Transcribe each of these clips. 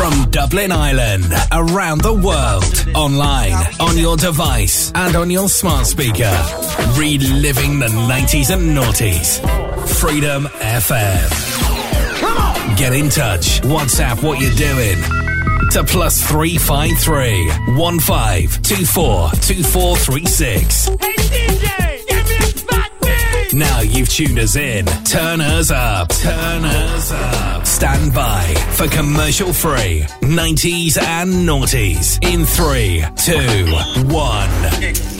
From Dublin Ireland, around the world, online, on your device, and on your smart speaker. Reliving the 90s and noughties. Freedom FM. Get in touch. WhatsApp what you're doing. To plus 353 1524 2436. Now you've tuned us in. Turn us up. Turn us up. Stand by for commercial free 90s and noughties in 3, 2, 1.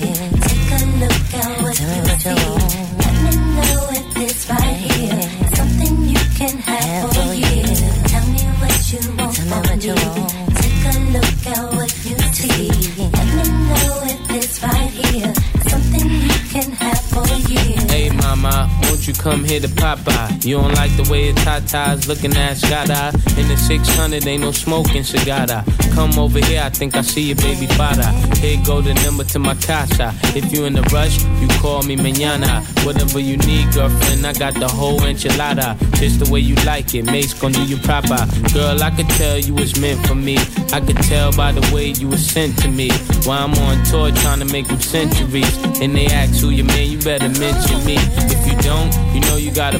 You come here to You don't like the way it tatas looking at Scada. In the 600, ain't no smoking cigada. Come over here, I think I see your baby father. Here go the number to my casa. If you in a rush, you call me mañana. Whatever you need, girlfriend, I got the whole enchilada. Just the way you like it, Mace gon' do you proper. Girl, I could tell you was meant for me. I could tell by the way you was sent to me. While I'm on tour trying to make them centuries. And they ask who your man, you better mention me. If you don't, you know you got a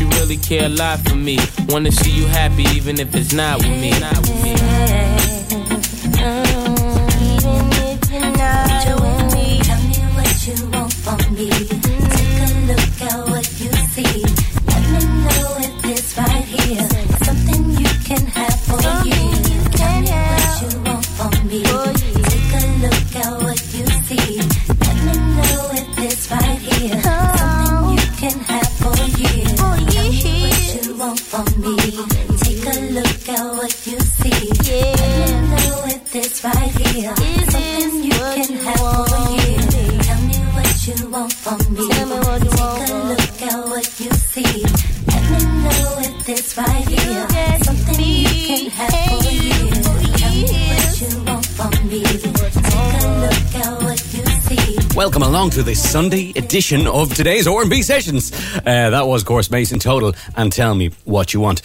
you really care a lot for me. Wanna see you happy, even if it's not with me. Not with me. Along to this Sunday edition of today's R&B Sessions. Uh, that was, of course, Mason Total, and tell me what you want.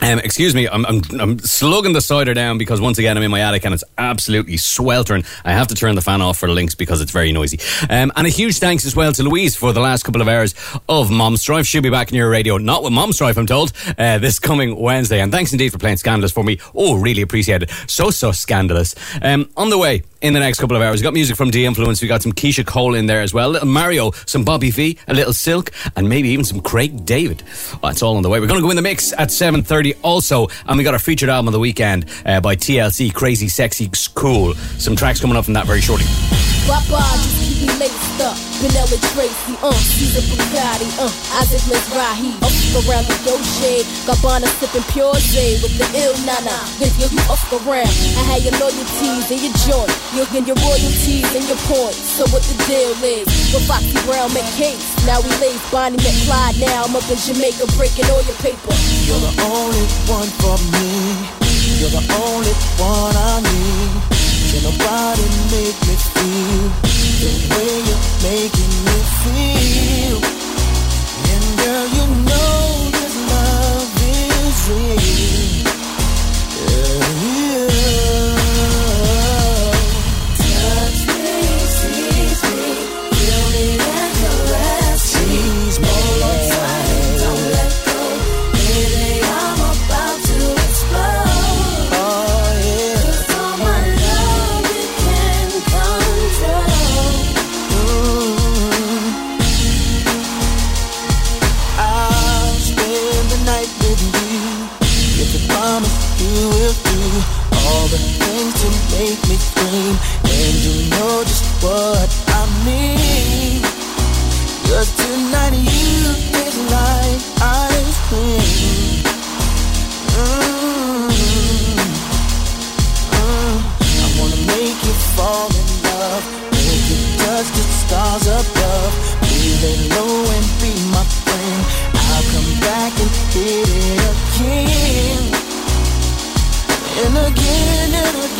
Um, excuse me, I'm, I'm, I'm slugging the cider down because once again I'm in my attic and it's absolutely sweltering. I have to turn the fan off for links because it's very noisy. Um, and a huge thanks as well to Louise for the last couple of hours of Mom Strife. She'll be back in your radio, not with Mom Strife, I'm told, uh, this coming Wednesday. And thanks indeed for playing Scandalous for me. Oh, really appreciate it. So, so scandalous. Um, on the way, in the next couple of hours. We got music from D'Influence. We got some Keyshia Cole in there as well. Little Mario, some Bobby V, a little Silk, and maybe even some Craig David. Well, it's all on the way. We're going to go in the mix at seven thirty also, and we got our featured album of the weekend uh, by TLC, Crazy Sexy Cool. Some tracks coming up from that very shortly. Just keep me laced up. Vanilla Tracy, uh, Caesar Bugatti, uh, Isaac Mizrahi. Up around the Gabbana sipping pure J with the ill nana. You up around. I had your loyalties and your joint. You'll get your royalties and your points. So what the deal is? With Foxy Brown McCase. Now we lace Bonnie McFly. Now I'm up in Jamaica breaking all your paper. You're the only one for me. You're the only one I need. Can nobody make me feel the way you're making me feel? Make and you know just what I mean. Cause tonight you taste like ice cream. Mm. Mm. I wanna make you fall in love, make you touch the stars above, feeling low and be my friend. I'll come back and hit it again, and again and again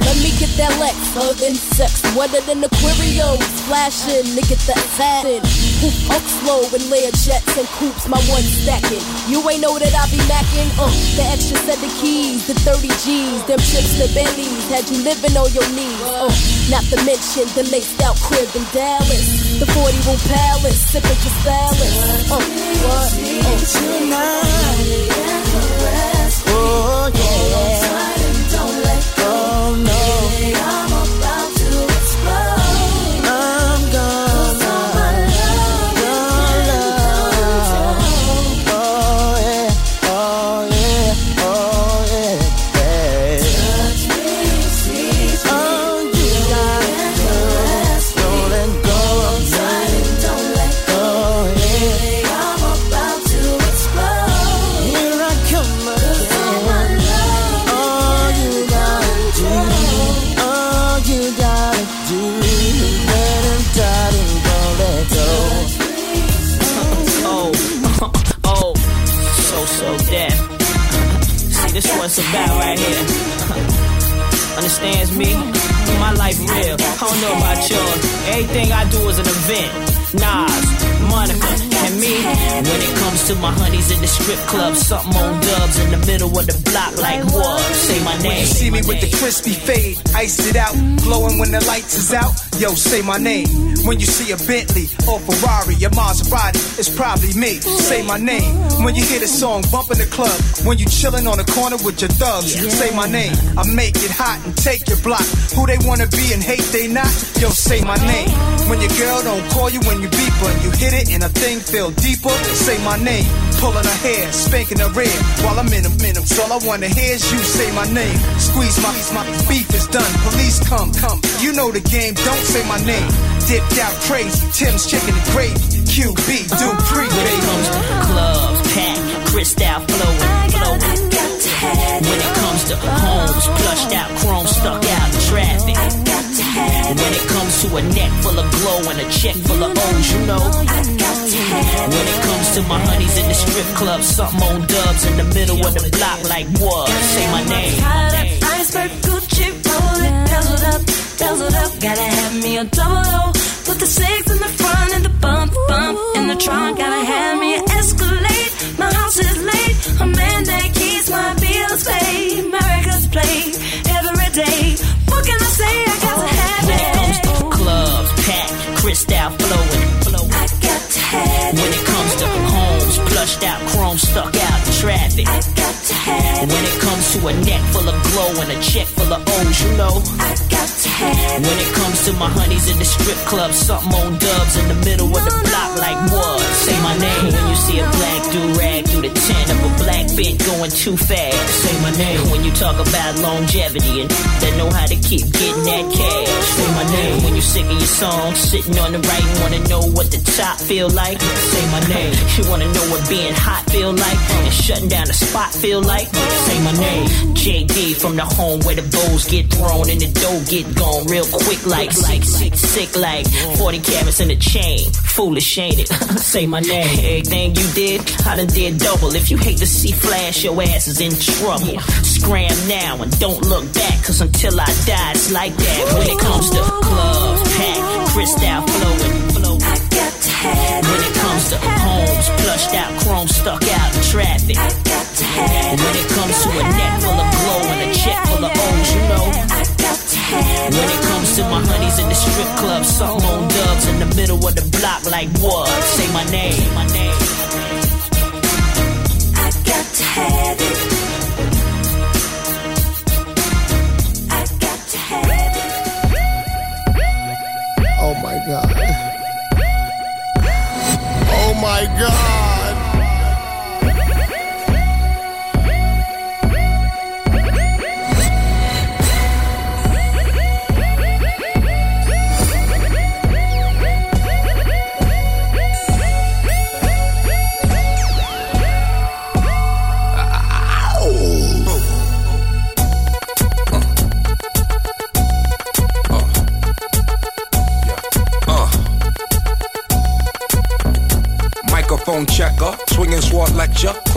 Let me get that Lex, than sex, wetter than Aquarius, flashing, nigga that satin. Hoop up slow and layer jets and coops, my one stacking. You ain't know that I be macking, uh, the extra set of keys, the 30 G's, them trips to Bentleys, had you living on your knees, uh, not to mention the laced out crib in Dallas, the 40 room palace, sipping for stylist, uh, what? Uh, tonight. Oh yeah. Everything I do is an event. Nas, Monica, and me. When it comes to my honeys in the strip club, something on dubs in the middle of the block like what? Say my name. When you see me with the crispy fade, iced it out, glowing when the lights is out. Yo, say my name. When you see a Bentley or Ferrari, a Maserati, it's probably me. Say my name. When you hear the song bump in the club, when you chillin' on the corner with your thugs, say my name. I make it hot and take your block. Who they wanna be and hate they not? Yo, say my name. When your girl don't call you when you beep her you hit it and a thing feel deeper, say my name. Pulling her hair, spanking her red while I'm in them, in them. So all I wanna hear is you say my name. Squeeze my, my beef is done. Police come, come. You know the game, don't say my name. Dipped out crazy, Tim's chicken and gravy. QB, do pre When it comes to clubs, pack, crystal flowing, flowing. When it comes to homes, plushed out, chrome stuck out in traffic. When it comes to a neck full of glow and a check full of O's, you know. When it comes to my honeys in the strip club, something on dubs in the middle of the block, like what? Say my name. Iceberg Gucci rolling, dazzled up, dazzled up. Gotta have me a double O. Put the six in the front and the bump, bump in the trunk. Gotta have me an Escalade. My house is late. A man that keeps my bills paid. Homes, out, chrome stuck out in traffic. I got to have When it comes to a neck full of glow and a check full of O's, you know. I got to have When it comes to my honeys in the strip club, something on dubs in the middle of the block, like what? Say my name. When you see a black do rag through the tent of a black bit going too fast, say my name. When you talk about longevity and that know how to keep getting that cash, say my name. When you sick of your song, sitting on the right, wanna know what the top feel like, say my name. You wanna know what being hot feel like and shutting down the spot feel like, say my name. JD from the home where the bowls get thrown and the dough get gone real quick like sick, sick, sick like 40 carats in a chain. Foolish ain't it? Say my name. Everything you did, I done did double. If you hate to see flash, your ass is in trouble. Scram now and don't look back, cause until I die, it's like that. When it comes to clubs, packed, crystal flowing, flow. I got to have it comes to homes, plushed out, chrome stuck out in traffic. I got to have When it comes to a neck full of glow and a check full of O's, you know. I got to have When it comes to my honeys in the strip club, something on dubs in the middle of the block, like what? Say my name. Say my name. I got to have it. I got to have it. Oh my god. Oh my god. Lecture,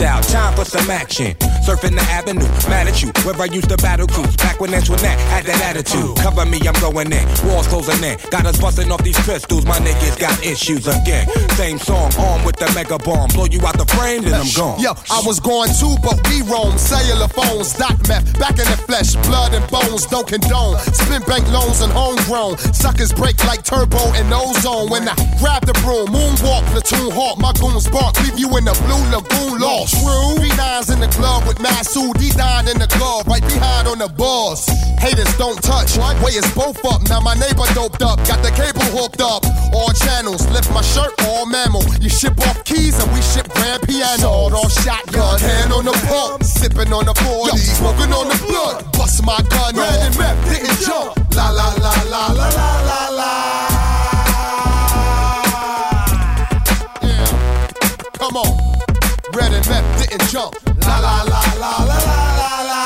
out. Time for some action. Surfing the avenue, mad at you, where I used to battle cruise. Back when Antoinette had that attitude. Cover me, I'm going in. Walls closing in. Got us busting off these pistols, my niggas got issues again. Same song, armed with the mega bomb. Blow you out the frame, then I'm gone. Yo, I was going too, but we roam. Cellular phones, dot meth, back in the flesh, blood and bones, don't condone. Spin bank loans and homegrown. Suckers break like turbo and ozone. When I grab the broom, moonwalk, platoon hawk, my goons bark, leave you in the blue lagoon lost. True. B9's in the club with Masu, D9 in the glove, right behind on the balls. Haters don't touch, way is both up. Now my neighbor doped up, got the cable hooked up. All channels, lift my shirt, all mammal. You ship off keys and we ship grand piano. Sawed off shotgun, hand on the pump, sipping on the 40, smoking on the blood. Bust my gun, red and meth, didn't jump. La la la la la la la la. And jump. La la la la la la la la.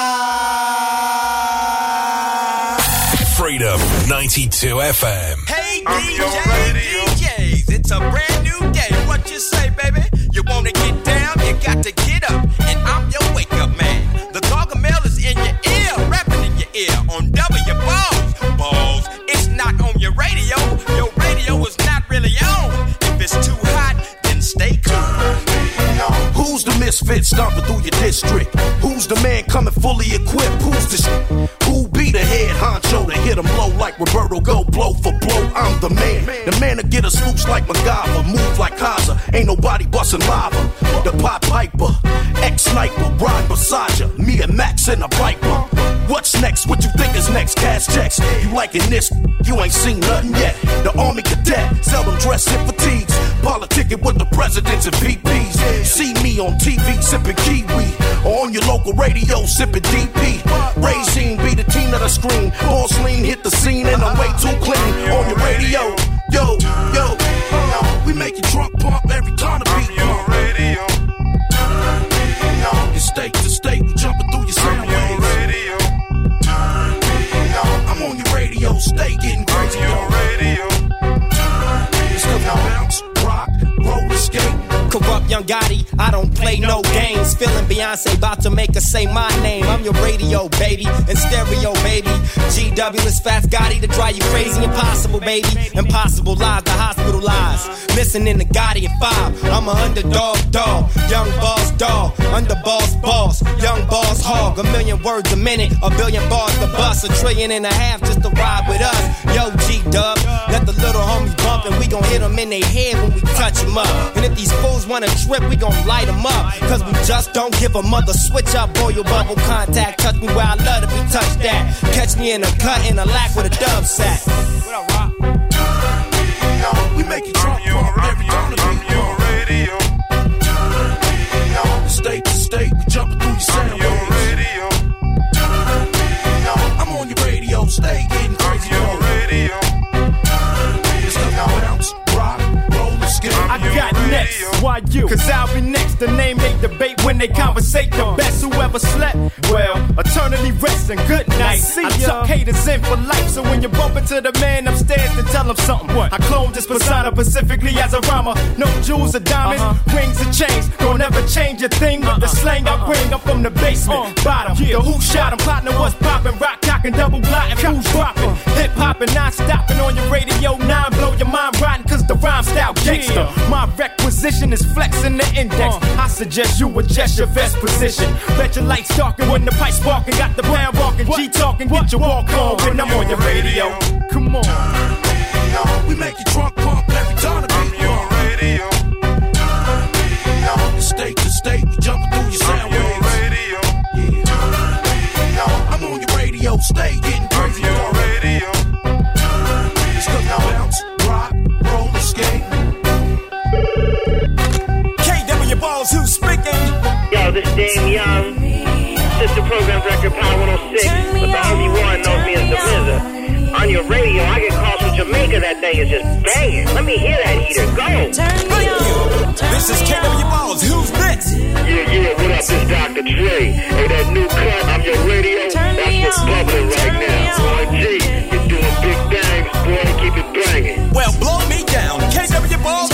Freedom 92 FM. Hey DJ, DJs, it's a brand new day. What you say, baby? You wanna get down? You got to get up. And I'm your wake up man. The Gargamel is in your ear, rapping in your ear on W balls. Balls, it's not on your radio. Your radio is not really on. If it's too misfit stomping through your district? Who's the man coming fully equipped? Who's the who be the head honcho, to get him low like Roberto, go blow for blow. I'm the man. The man to get us scoops like MacGyver, move like Kaza. Ain't nobody busting lava. The pop piper, ex sniper, ride beside. Me and Max in a viper. What's next? What you think is next? Cash checks. You liking this? You ain't seen nothing yet. The army cadet, seldom dressed in fatigues. Politicking with the presidents and VPs. See me on TV sipping kiwi. Or on your local radio sipping DP. Regime be the team of the screen. Beyonce about to make her say my name. I'm your radio, baby, and stereo, baby. GW is fast Gotti to drive you crazy. Impossible, baby. Impossible lies, the hospital lies. Listening to Gotti at five. I'm a underdog dog, young boss dog, under boss young boss hog. A million words a minute, a billion bars to bust, a trillion and a half just to ride with us. Yo, G Dub, let the little homies bump and we gon' hit them in their head when we touch them up. And if these fools wanna trip, we gon' light them up. Cause we just don't give a mother switch up, boy, your bubble contact. Touch me where I love to be touched that. Catch me in a cut in a lack with a dub sack. What up, Rock? We make you drunk pump every time Why you? Cause I'll be next. The name they debate when they uh. conversate. The best who ever slept. Well, eternally rest and good night. I tuck haters in for life. So when you bump into the man upstairs, then tell him something. What? I cloned this persona specifically as a rhymer. No jewels or diamonds, uh-huh. rings or chains. Don't ever change a thing with the uh-uh. slang I uh-uh. bring. I'm from the basement, uh, bottom. Yeah. The who shot him, partner was popping, rock cocking, double blotting, fools dropping. Uh-uh. Hip hopping, non stopping on your radio. Nine blow your mind rotten, cause the rhyme style gangster. My requisition is flexing the index. Uh. I suggest you adjust your best position. Bet your lights darken when the pipe's sparking. Got the pound walking, G talking. Get your walk on when I'm on your radio. Come on. We make you drunk pump every time the beat pump. radio. State to state, we jumping through your sound waves. Yeah. I'm on your radio, stay getting crazy. Yo, this Dame Young, sister program director, Power 106, but the only one knows me as the Wizard. On your radio, I get calls from Jamaica. That thing is just banging. Let me hear that heater go. This is KW Balls. Who's this? Yeah, yeah, what up? This Dr. Dre. Hey, that new cut on your radio, that's what's bubbling right now. RG, you're doing big things, boy. Keep it banging. Well, blow me down. KW Balls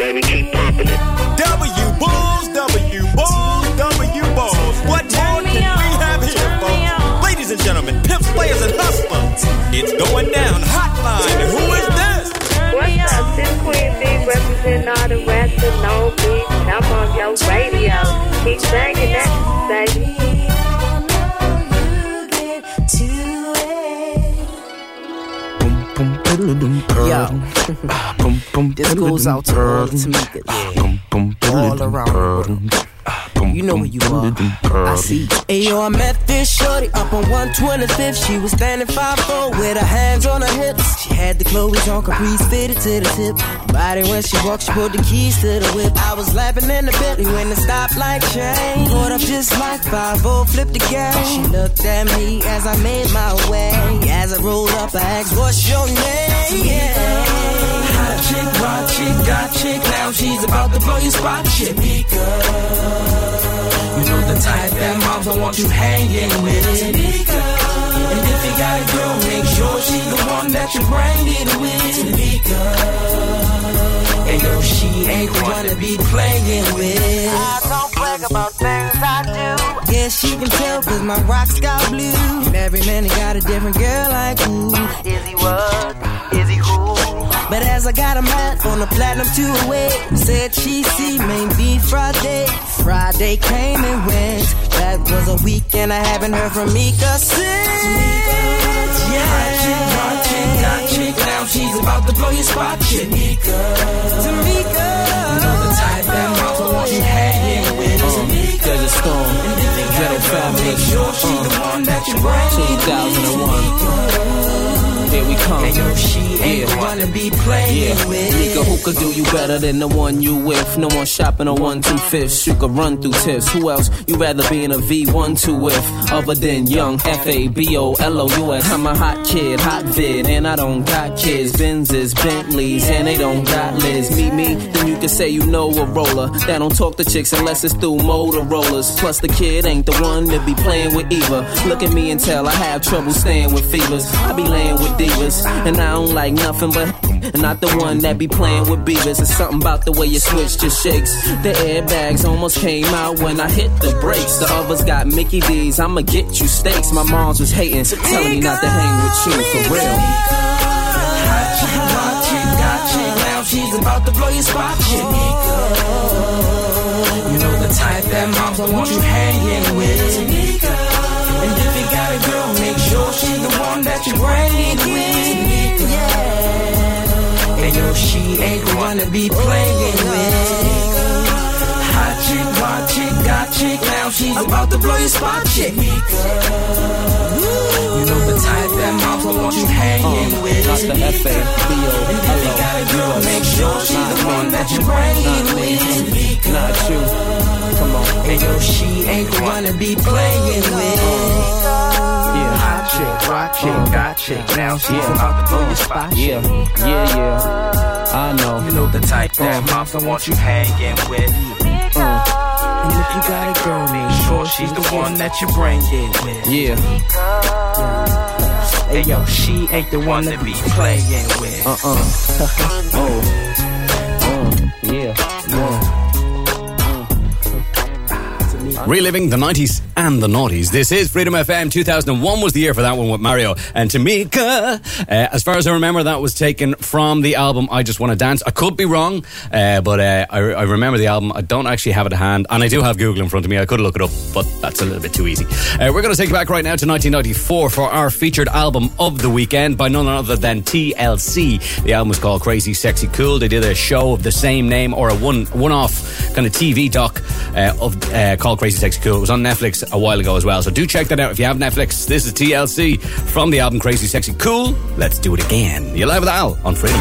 baby. Keep pumping it. W Bulls, W Bulls, W Bulls. What more can we have here, folks? Ladies and gentlemen, pimps, players, and hustlers. It's going down. Hotline. Who is this? What's up? This Queen B representing all the rest of No Beat. I'm on your radio. Keep banging that, baby. Yo, this goes out to all the Tamikas, all around. You know where you are. I see. Hey yo, I met this shorty up on 125th. She was standing 5'4 with her hands on her hips. She had the clothes on, capris fitted to the tip. Body when she walked, she pulled the keys to the whip. I was laughing in the belly when the stoplight changed. Pulled up just like 5 flipped the gas. She looked at me as I made my way. As I rolled up, I asked, What's your name? Yeah. Hot chick, rock chick, got chick. Now she's about to blow your spot, Jamaica. You know the type that moms don't want you hanging with. Tamika. And if you got a girl, make sure she's the one that you bring it with. Tamika. And no, she ain't the one to be playing with. I don't brag about things I do. Yeah, she can tell cause my rocks got blue. And every man got a different girl like you. Is he what? Is he who? But as I got a mat on the platinum two away, said she see me be Friday. Friday came and went. That was a weekend I haven't heard from Mika since. Yeah. Hot chick, hot chick, now she's about to blow your spot, chick. Tamika, know the type that mouth I want you hanging with. Tamika, uh, Desert Storm, Ghetto Fabulous, make sure she's the one that you uh, bring 2001. Here we come. And yo, she ain't the one to be playing Yeah, with. Nika, who could do you better than the one you with? No one shopping on one two fifths. You could run through tips. Who else you rather be in a V1 two with? Other than young F A B O L O U S. I'm a hot kid, hot vid, and I don't got kids. Benzes, Bentleys, and they don't got Liz. Meet me, then you can say you know a roller. That don't talk to chicks unless it's through Motorola's. Plus the kid ain't the one to be playing with either. Look at me and tell I have trouble staying with fevers. I be laying with divas, and I don't like nothing but. And not the one that be playing with beavers. It's something about the way you switch just shakes. The airbags almost came out when I hit the brakes. The others got Mickey D's. I'ma get you steaks. My mom's was hating, telling me not to hang with you for real. Hot chick, hot chick, hot chick, now she's about to blow your spot, chick. You know the type that moms don't want you hanging with. And if you got a girl, make sure she's the one that you bring it with. Yeah And yo, she ain't the one to be playing with. Hot chick, hot chick, hot chick, now she's about to blow your spot, chick. You know the type that moms don't want you hanging uh, with. Not the F A B O And if you got a girl, make sure she's the one that you bring it with. Not you. Come on. And yo, she ain't the one to be playing with. Yeah, hot chick, hot chick, hot chick. Now she's about to blow your spot. Yeah, yeah, yeah. I know. You know the type that moms don't want you hanging with. Uh. And if you got a girl, make sure she's the one that you're it with. Yeah. And yo, she ain't the one to be playing with. Uh uh. oh. Uh, yeah. Yeah. Reliving the 90s and the noughties. This is Freedom FM. 2001 was the year for that one with Mario and Tamika. Uh, as far as I remember, that was taken from the album I Just Want to Dance. I could be wrong, uh, but uh, I, I remember the album. I don't actually have it at hand, and I do have Google in front of me. I could look it up, but that's a little bit too easy. Uh, we're going to take you back right now to 1994 for our featured album of the weekend by none other than TLC. The album was called Crazy Sexy Cool. They did a show of the same name or a one one off kind of TV doc uh, of uh, called Crazy Sexy Cool. It was on Netflix a while ago as well. So do check that out if you have Netflix. This is TLC from the album Crazy Sexy Cool. Let's do it again. You're live with Al on Freedom.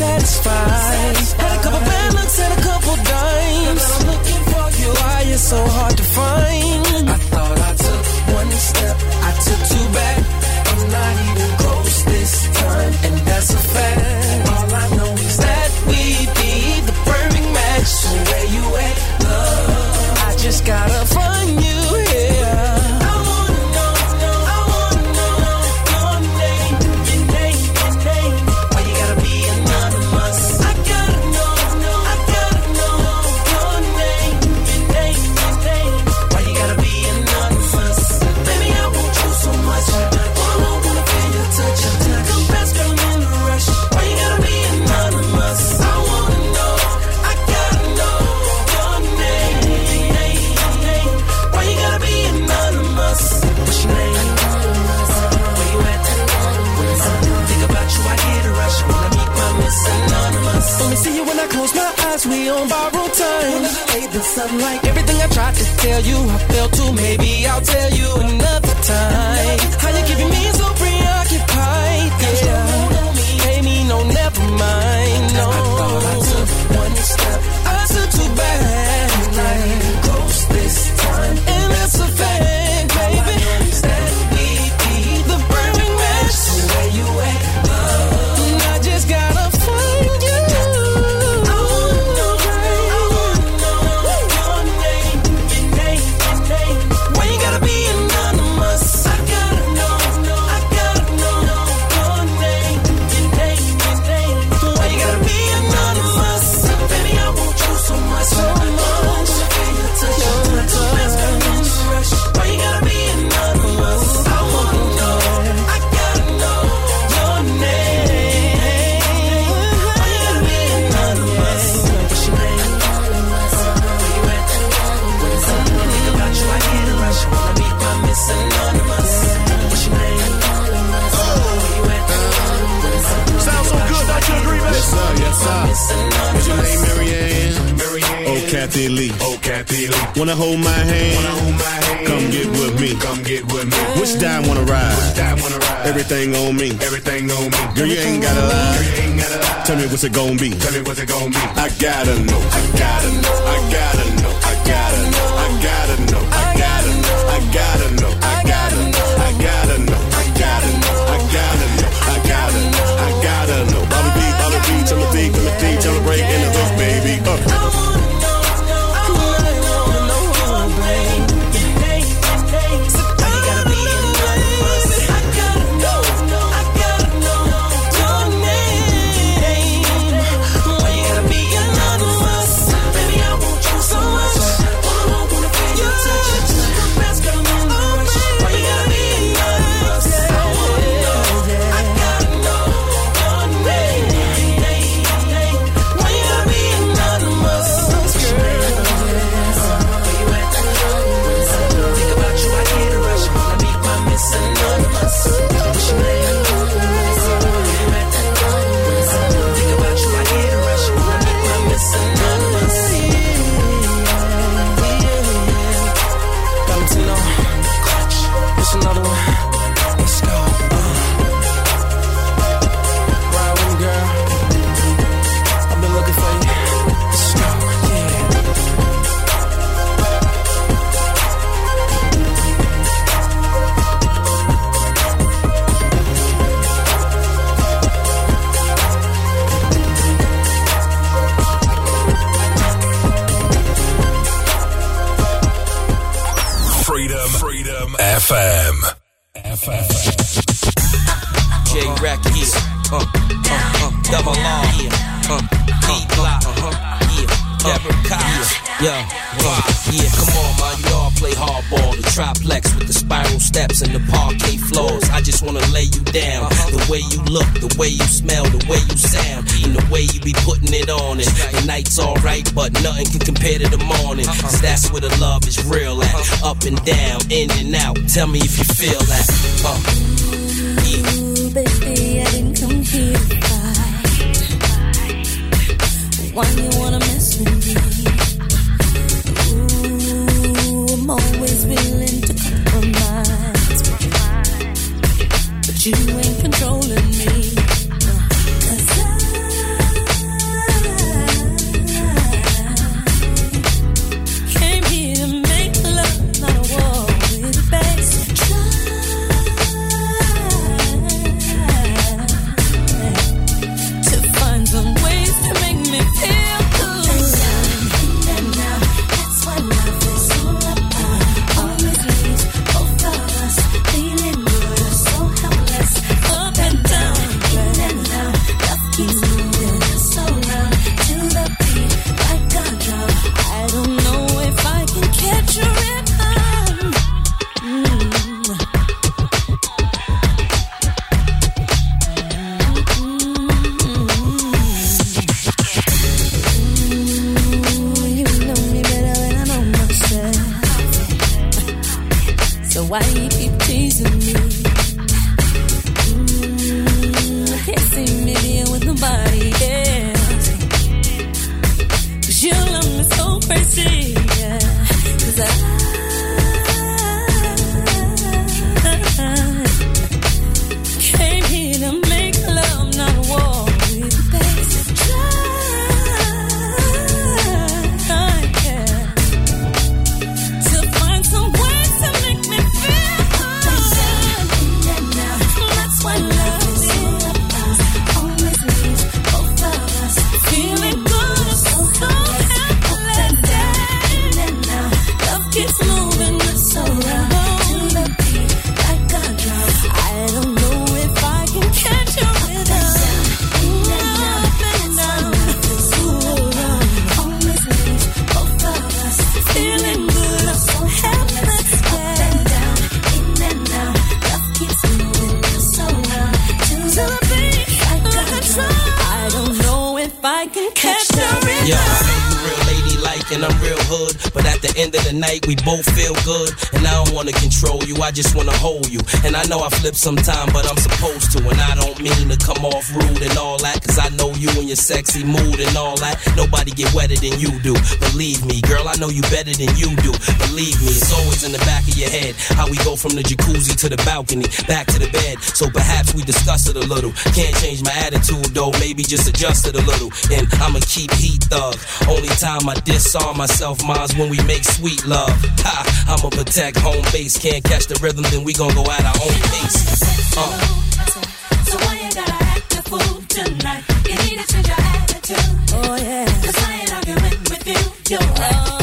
Satisfied. Had a couple bad looks and a couple dimes. I'm looking for you. Why you're so hard to find? I thought I took one step, I took two back. I'm not even close this time, and that's a fact. All I know is that we be the perfect match. So where you at, love? I just gotta sunlight. Everything I tried to tell you, I failed to. Maybe I'll tell you another time. How you keeping me so preoccupied? Yeah. Pay me no, never mind. No. I thought I took one step. I took two back. Kathy Lee. Oh, Kathy Lee. Wanna hold my hand? Wanna hold my hand? Come get with me. Come get with me. Which dime wanna ride? Which dime wanna ride? Everything on me. Everything on me. Girl, you ain't gotta lie. Girl, you ain't gotta lie. Tell me what's it gonna be. Tell me what's it gonna be. I gotta know. I gotta know. I gotta know. I gotta know. Way you smell, the way you sound, and the way you be putting it on. And the night's alright, but nothing can compare to the morning. Cause that's where the love is real at. Up and down, in and out. Tell me if you feel that. Uh, Ooh, baby, I didn't come here to fight. Why you wanna mess with me? Ooh, I'm always willing know I flip sometime, but I'm supposed to, and I don't mean to come off rude and all that, cause I know you and your sexy mood and all that. Nobody get wetter than you do. Believe me, girl, I know you better than you do. Believe me, it's always in the back of your head how we go from the jacuzzi to the balcony, back to the bed. So perhaps we discuss it a little. Can't change my attitude though, maybe just adjust it a little. And I'ma keep heat thug. Only time I disarm myself, mine's when we make sweet love. Ha! I'ma protect home base. Can't catch the rhythm, then we gon' go at our own pace. Uh. So why you gotta act a fool tonight? You need to change your attitude. Oh yeah. Cause I ain't arguing with you. You're right.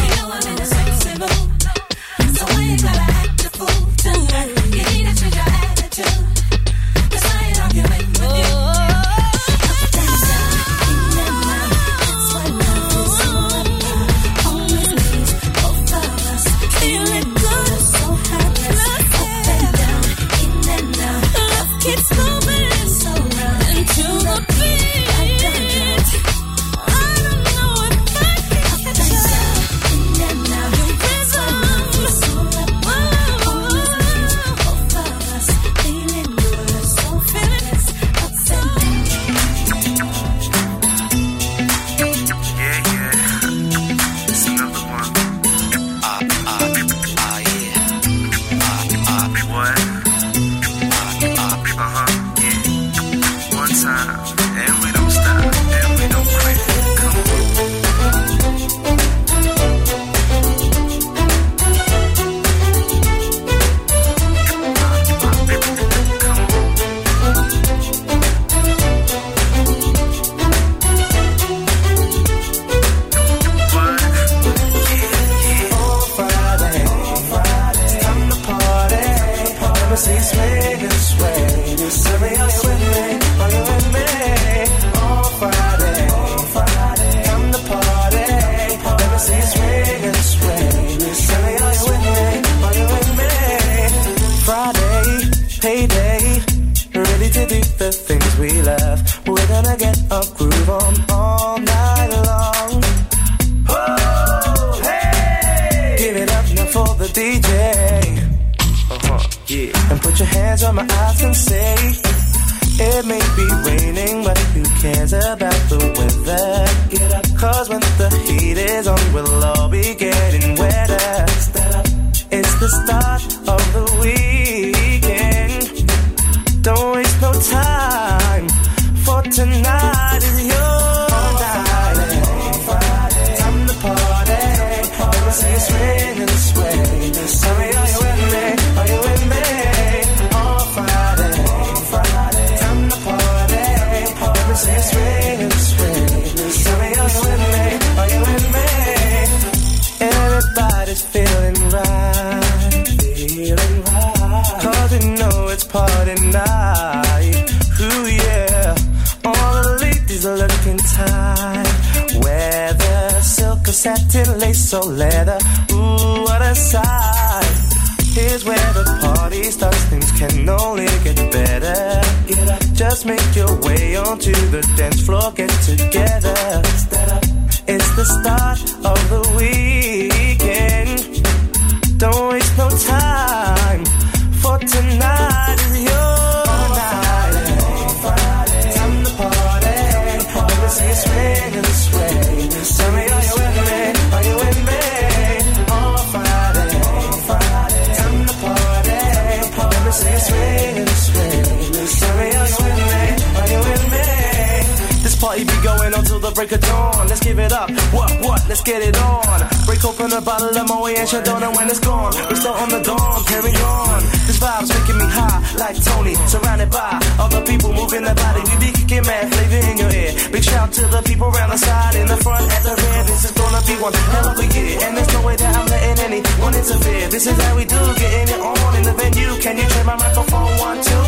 High, like Tony. Surrounded by other people moving their body. We be kicking mad flavor in your ear. Big shout to the people around the side, in the front, at the rear. This is gonna be one hell of a year. And there's no way that I'm letting anyone interfere. This is how we do, getting it on in the venue. Can you turn my microphone one, two?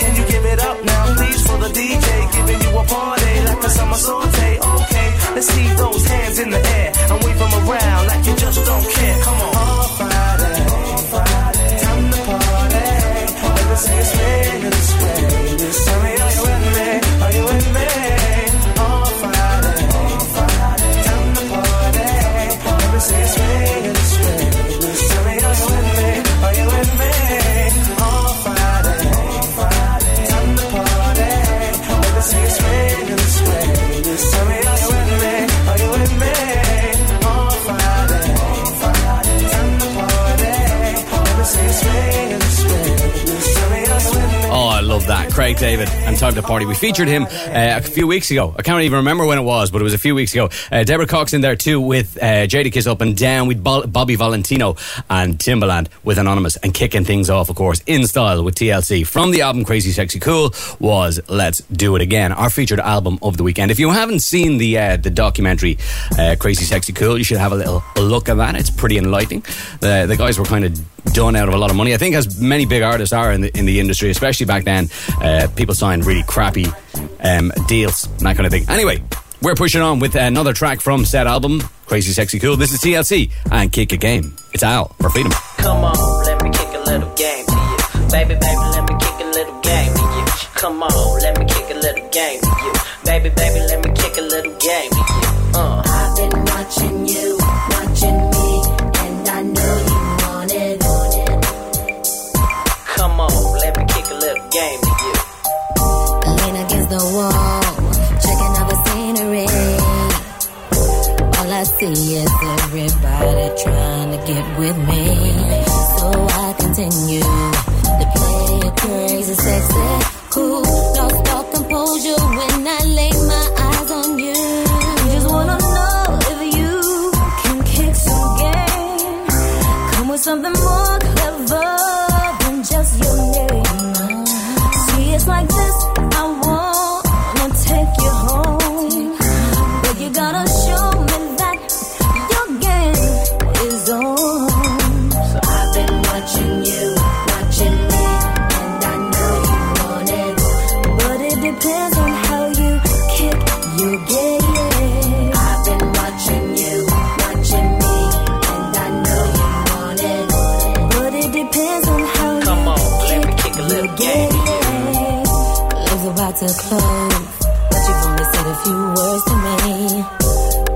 Can you give it up now, please, for the DJ? Giving you a party like a summer saute. Okay, let's see those hands in the air and wave them around like you just don't care. Come on. Let me see you swing in the That. Craig David and Time to Party. We featured him uh, a few weeks ago. I can't even remember when it was, but it was a few weeks ago. Uh, Deborah Cox in there too with uh, Jadakiss Up and Down with Bo- Bobby Valentino and Timbaland with Anonymous and kicking things off, of course, in style with TLC. From the album Crazy Sexy Cool was Let's Do It Again, our featured album of the weekend. If you haven't seen the uh, the documentary uh, Crazy Sexy Cool, you should have a little look at that. It's pretty enlightening. The, the guys were kind of done out of a lot of money. I think as many big artists are in the in the industry, especially back then, uh, people sign really crappy um, deals and that kind of thing. Anyway, we're pushing on with another track from said album, Crazy Sexy Cool. This is TLC and Kick a Game. It's Al for Freedom. Come on, let me kick a little game to you. Baby, baby, let me kick a little game to you. Come on, let me kick a little game to you. Baby, baby, let me kick a little game to you. Uh. See is everybody trying to get with me. So I continue to play it crazy, sexy, cool. Club's close, but you've only said a few words to me.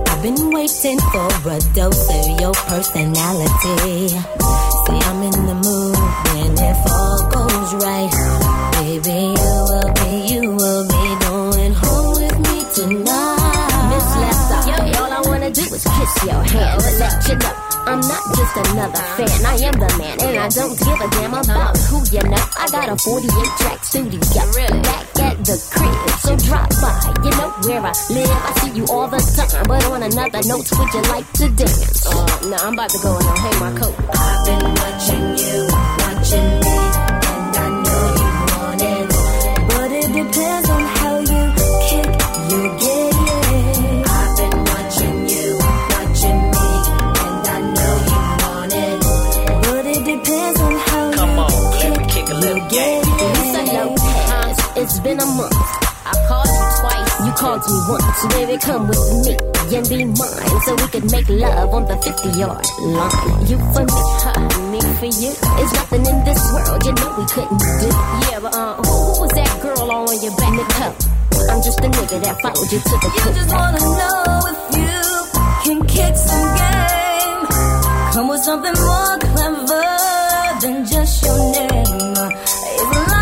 I've been waiting for a dose of your personality. See, I'm in the mood when if all goes right, baby, you will be, you will be going home with me tonight. Miss Lester, all I wanna do is kiss your hand let you know I'm not just another fan. I am the man, and I don't give a damn about who you know. I got a 48 track studio back at the crib, so drop by. You know where I live. I see you all the time, but on another note, would you like to dance? Uh, no, I'm about to go and uh, hang my coat. I've been watching you, called me. Baby, come with me and be mine. So we could make love on the 50 yard line. You for me, me for you. It's nothing in this world you know we couldn't do. Yeah, but uh, who, was that girl all on your back? Nicole. I'm just a nigga that followed you to the You just wanna know if you can kick some game. Come with something more clever than just your name. It's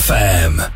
FM.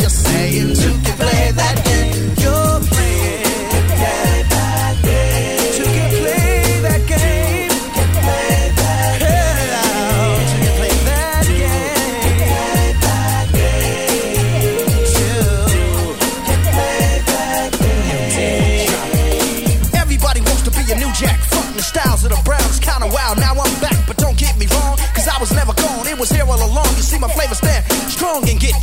just saying to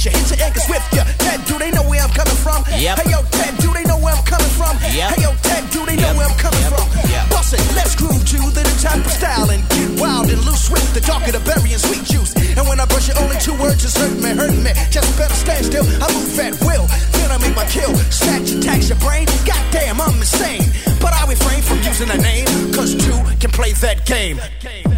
at you, hit your ankles with ya. Ted, do they know where I'm coming from? Yep. Hey yo, Ted, do they know where I'm coming from? Yep. Hey yo, Ted, do they know where I'm coming from? Bust it, let's groove to the new type of style and get wild and loose with the darker the berry and sweet juice. And when I brush it, only two words is hurting me, hurting me. Just better stand still. I move at will, then I make my kill. Snatch, tax your brain. Goddamn, I'm insane. But I refrain from using a name, cause two can play that game. Whoa,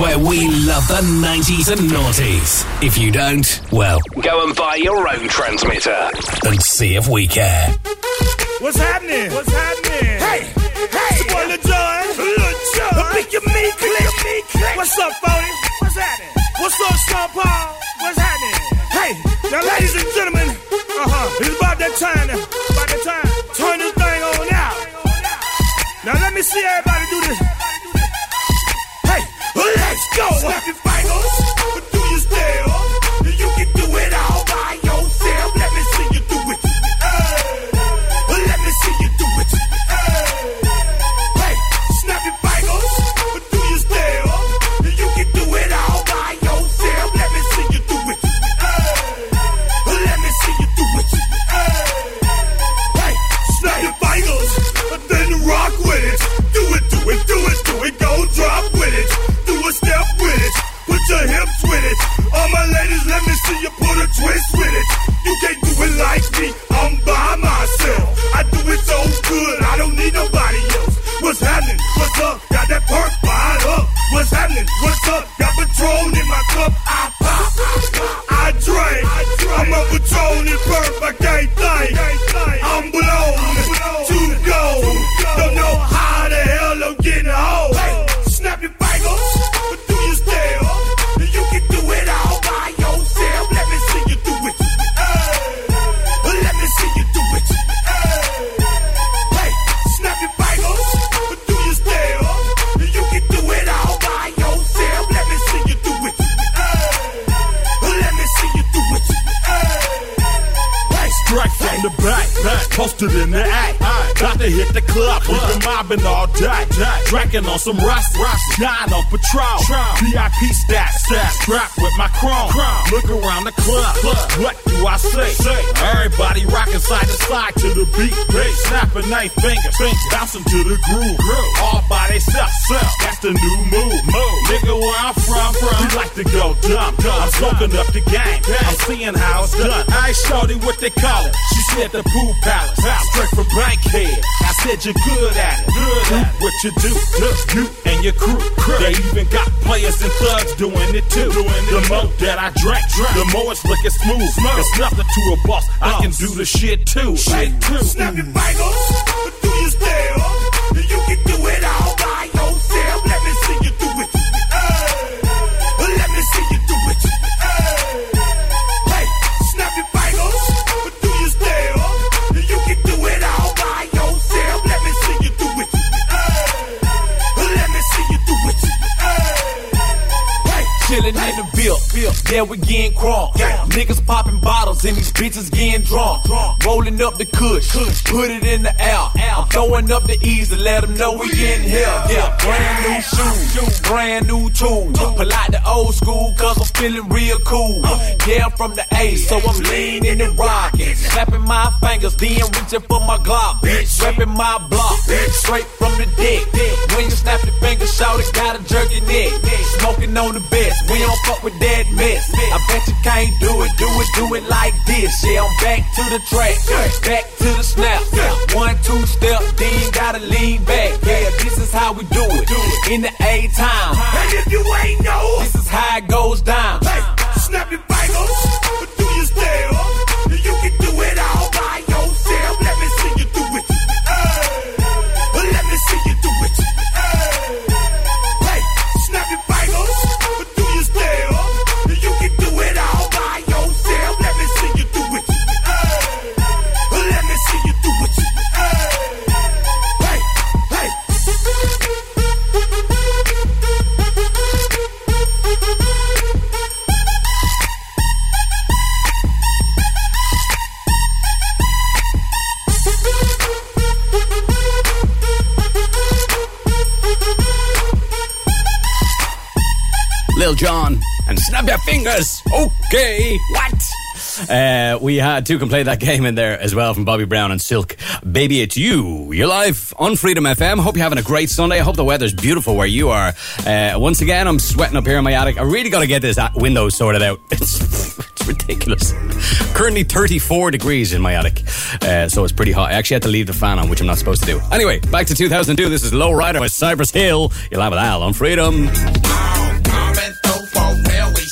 where we love the 90s and noughties. If you don't, well, go and buy your own transmitter and see if we care. What's happening? What's happening? Hey, hey, it's your boy Lil Jon. Lil Jon. The pick your me click. me click. What's up, Phony? What's happening? What's up, Sean Paul? What's happening? Hey, now, ladies and gentlemen, uh huh, it's about that time. now. About that time. Turn this thing on out. Now let me see everybody do this. drive Drinking on some rust, dying on patrol. VIP stats, stats, strapped with my chrome. Look around the club, what do I say? Everybody rocking side to side to the beat, snapping they fingers, bouncing to the groove, all by themselves. That's the new move, move. Nigga, where I'm from, from, we like to go dumb. I'm soaking up the game, I'm seeing how it's done. I shorty what they call it. She said the pool palace, straight from Bankhead. I said you're good at it. Good at it. What you do, you and your crew. They even got players and thugs doing it too. the more that I drink, the more it's looking smooth. It's nothing to a boss. I can do the shit too. Shit too. Mm. Snap your fingers. Yeah, we getting crunk. Niggas popping bottles and these bitches getting drunk. Rolling up the kush, put it in the air. I'm throwing up the to let them know we in hell. Yeah, brand new shoes, brand new tools. Pull out the old school cause I'm feeling real cool. Yeah, from the A, so I'm leaning and rocking. Snapping my fingers, then reaching for my Glock. Bitch, repping my block. Straight from the dick. When you snap your fingers, shout it, gotta jerk your neck. Smoking on the best, we don't fuck with that mess. I bet you can't do it, do it, do it like this. Yeah, I'm back to the track, back to the snap. One, two step, then gotta lean back. Yeah, this is how we do it. In the A time. And if you ain't know, this is how it goes down. Snap your fingers, but do your step. Lil Jon and snap your fingers. Okay, what? Uh, we had two can play that game in there as well from Bobby Brown and Silk. Baby, it's you. You're live on Freedom FM. Hope you're having a great Sunday. I hope the weather's beautiful where you are. Uh, once again, I'm sweating up here in my attic. I really got to get this window sorted out. It's, it's ridiculous. Currently 34 degrees in my attic, uh, so it's pretty hot. I actually had to leave the fan on, which I'm not supposed to do. Anyway, back to 2002. This is Low Rider by Cypress Hill. You'll have it Al on Freedom.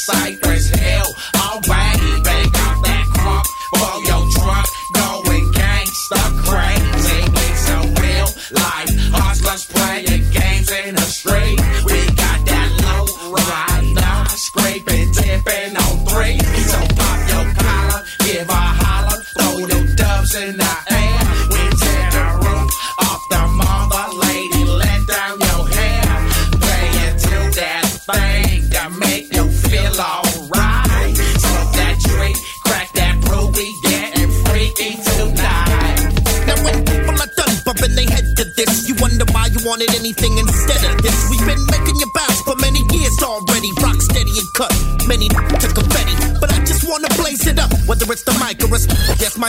Cypress Hill. Alright, bang out that crunk for your truck. Going gangsta crazy. We so real life. Hustlers playing games in the street. We got that low rider. Scraping, tipping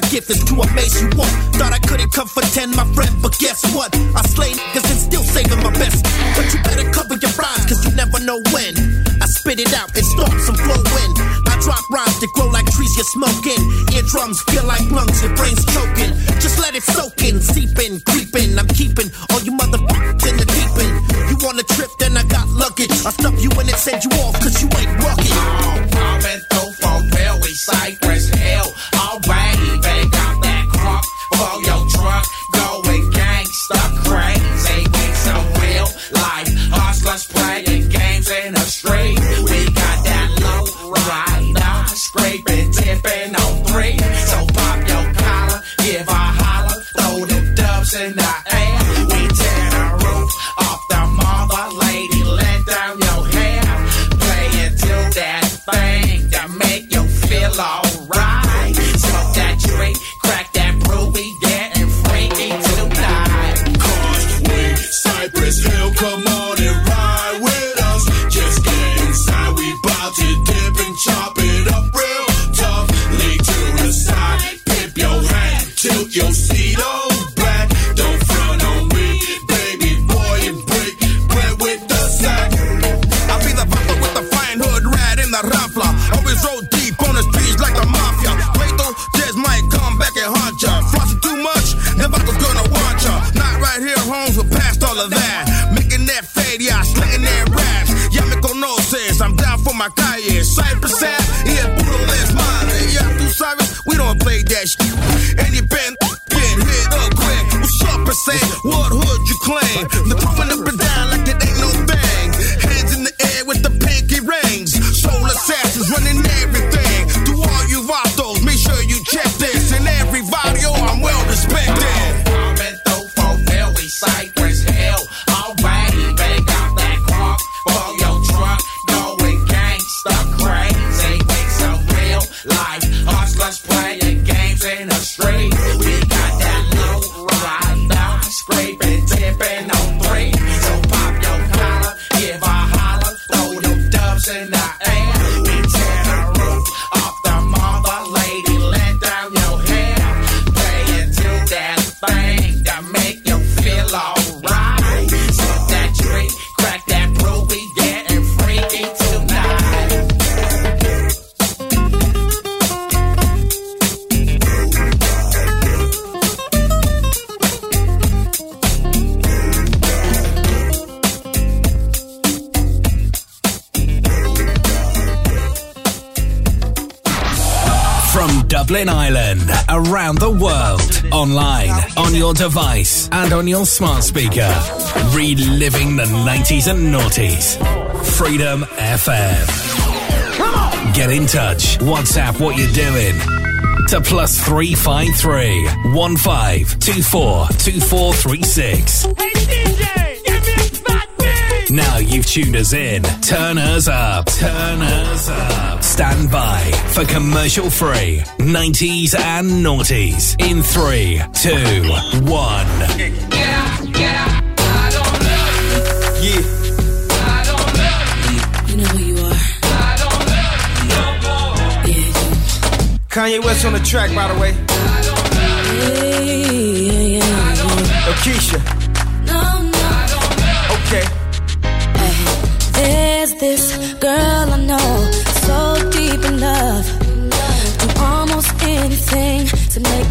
Is to amaze you all. Thought I couldn't come for ten, my friend, but guess what? I slay niggas and still saving my best. But you better cover your rhymes, cause you never know when. I spit it out and storm some flow. I drop rhymes that grow like trees you're smoking. Eardrums feel like lungs, your your device, and on your smart speaker. Reliving the 90s and noughties. Freedom FM. Get in touch. WhatsApp what you're doing. To plus 353 1524 2436. Now you've tuned us in. Turn us up. Turn us up. Stand by for commercial free 90s and noughties in 3, 2, 1. Yeah. You know who you are. Kanye West on the track, by the way. Yo, Keyshia. No, no. Okay.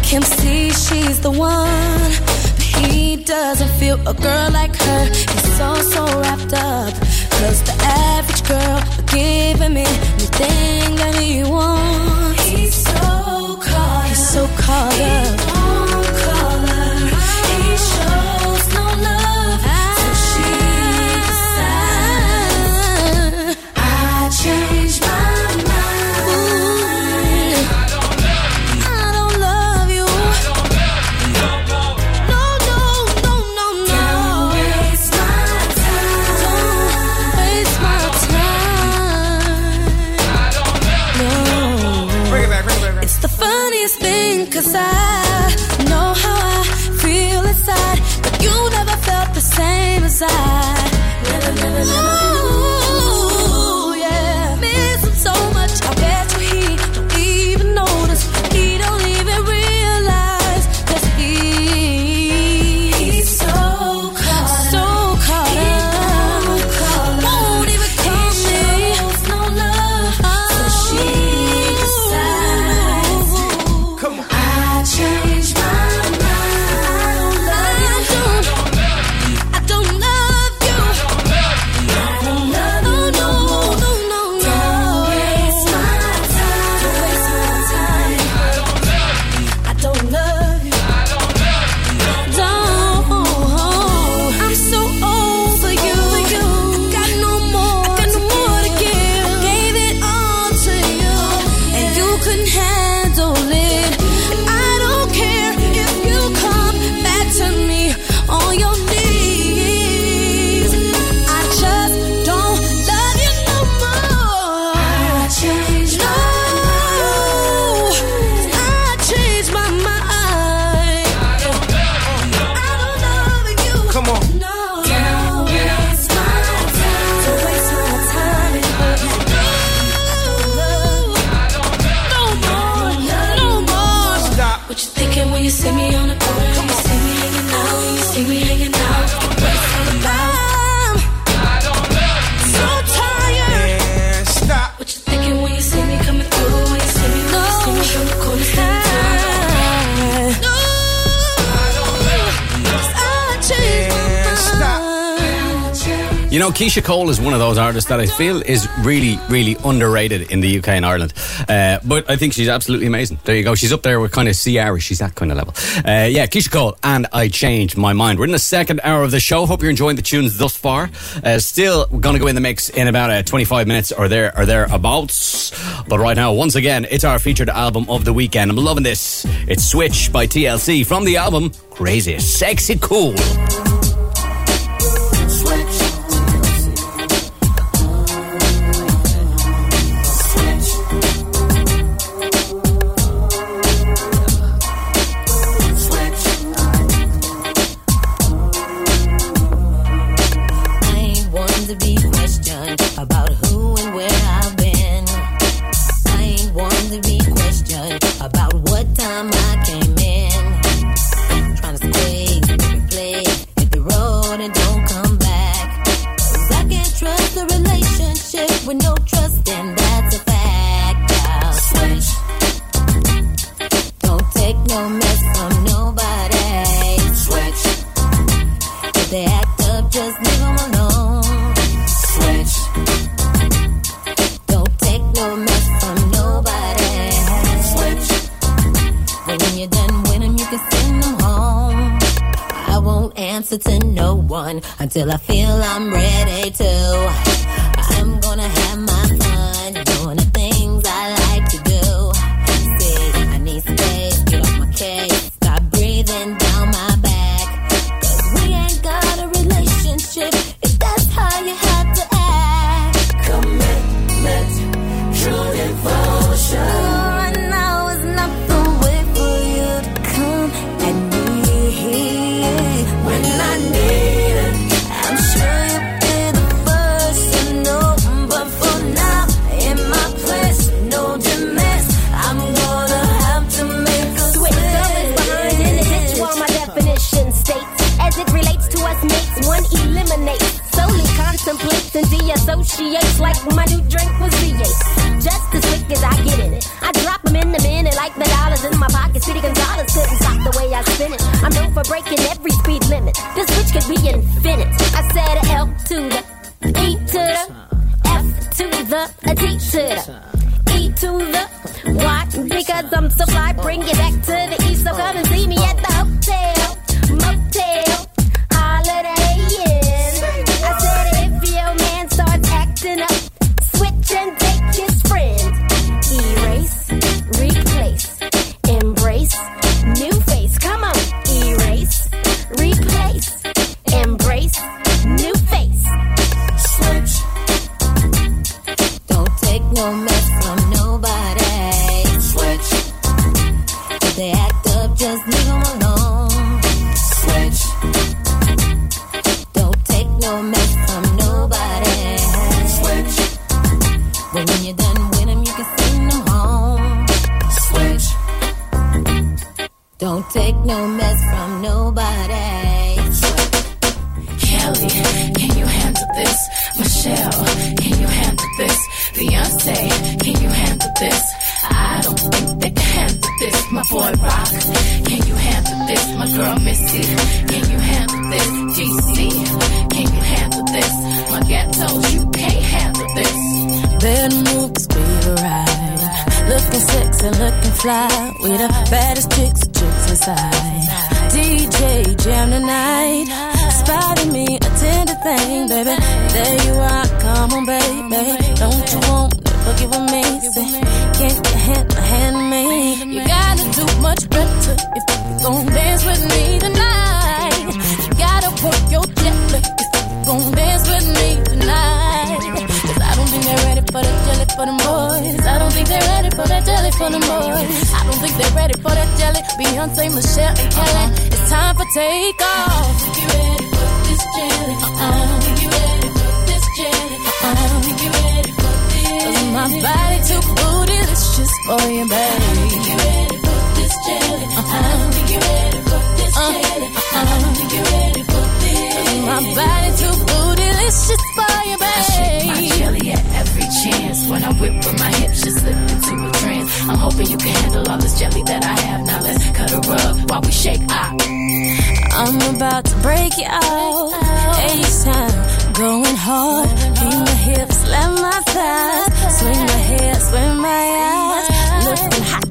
Him see she's the one. But he doesn't feel a girl like her. He's so, so wrapped up. Cause the average girl will give him anything that he wants. He's so caught He's so caught up. Cause I know how I feel inside. But you never felt the same as I. know, Keyshia Cole is one of those artists that I feel is really, really underrated in the UK and Ireland. Uh, but I think she's absolutely amazing. There you go. She's up there with kind of Ciara. She's that kind of level. Uh, yeah, Keyshia Cole, and I changed my mind. We're in the second hour of the show. Hope you're enjoying the tunes thus far. Uh, still going to go in the mix in about uh, 25 minutes or there or thereabouts. But right now, once again, it's our featured album of the weekend. I'm loving this. It's Switch by TLC from the album Crazy, Sexy, Cool. Your jet lag if you gon' dance with me tonight. Cause I don't think they're ready for that jelly for them boys. I don't think they're ready for that jelly for them boys. I don't think they're ready for that jelly. Beyonce, Michelle, and Kelly. Uh-huh. It's time for take off. Think you ready for this jelly? Uh-uh. Think you ready for this jelly? Uh-uh. Think you ready for this? Cause my body too bootylicious for you, baby. I think you ready for this jelly? Uh-uh. Think you ready for this uh-huh. jelly? Uh-uh. Think you ready for this? Cause my body too bootylicious for you, babe. I shake my jelly at every chance. When I whip from my hips, just slip into a trance. I'm hoping you can handle all this jelly that I have. Now let's cut a rug while we shake. Ah. I'm about to break you out. Anytime, going hard. Beat my hips, let my thighs. Swing my hair, swing my eyes. Looking hot,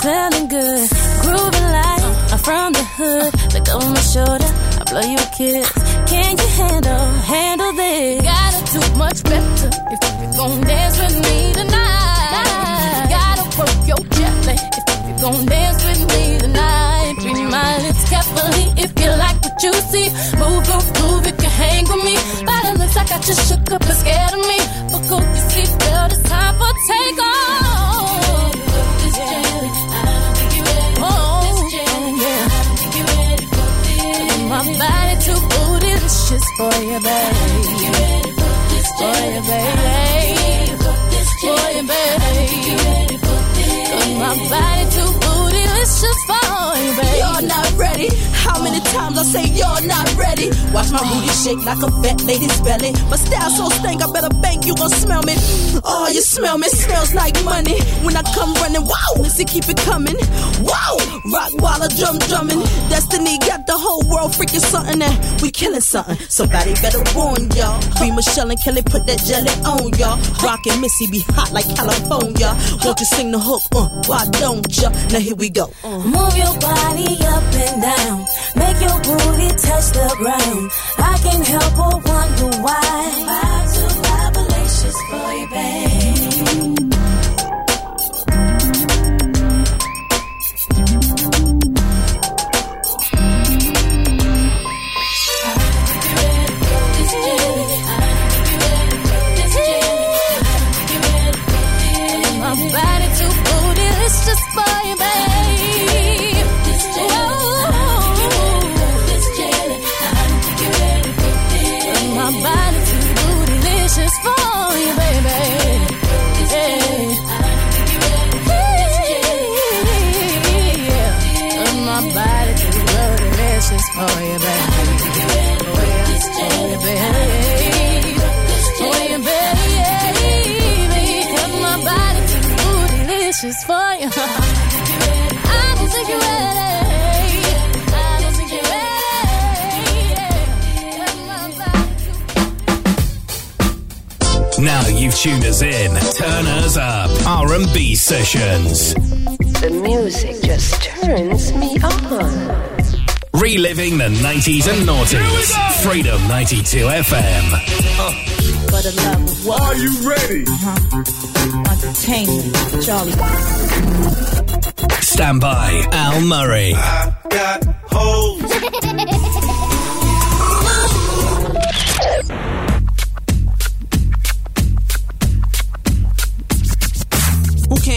smelling good. Grooving like I'm from the hood. Look over my shoulder, I blow you a kiss. Can you handle, handle this? Gotta do much better if you gon' dance with me tonight. Gotta work your jet lag if you gon' dance with me tonight. Read my lips carefully if you like what you see. Move, move, move, if you hang with me. The lips like I just shook up and scared of me. Buckle your seatbelt, it's time for take bootylicious for you, baby. You for you, baby. For you, baby. Cause my body too bootylicious for you, baby. You're not ready. How many times I say you're not ready? Watch my booty shake like a fat lady's belly. My style so stank, I better bang, you gon' smell me. Oh, you smell me, smells like money. When I come running, wow, Missy keep it coming. Wow, rock I drum drumming. Destiny got the whole world freaking something and we killing something. Somebody better warn y'all. Be Michelle and Kelly, put that jelly on y'all. Rockin' Missy be hot like California. Won't you sing the hook? Uh, why don't ya? Now here we go. Uh. Move your body up and down. Make your booty touch the ground. I can't help but wonder why. Far too vibrations for you, babe. Oh, yeah, baby. Oh, yeah, baby. bootylicious for you. I don't think you're ready. Now you've tuned us in. Turn us up. R&B sessions. The music just turns me on. Reliving the 90s and noughties. Freedom 92 FM. For the love what? Are you ready? Uh-huh. Entertainment. Charlie. Stand by. Al Murray. Got hoes.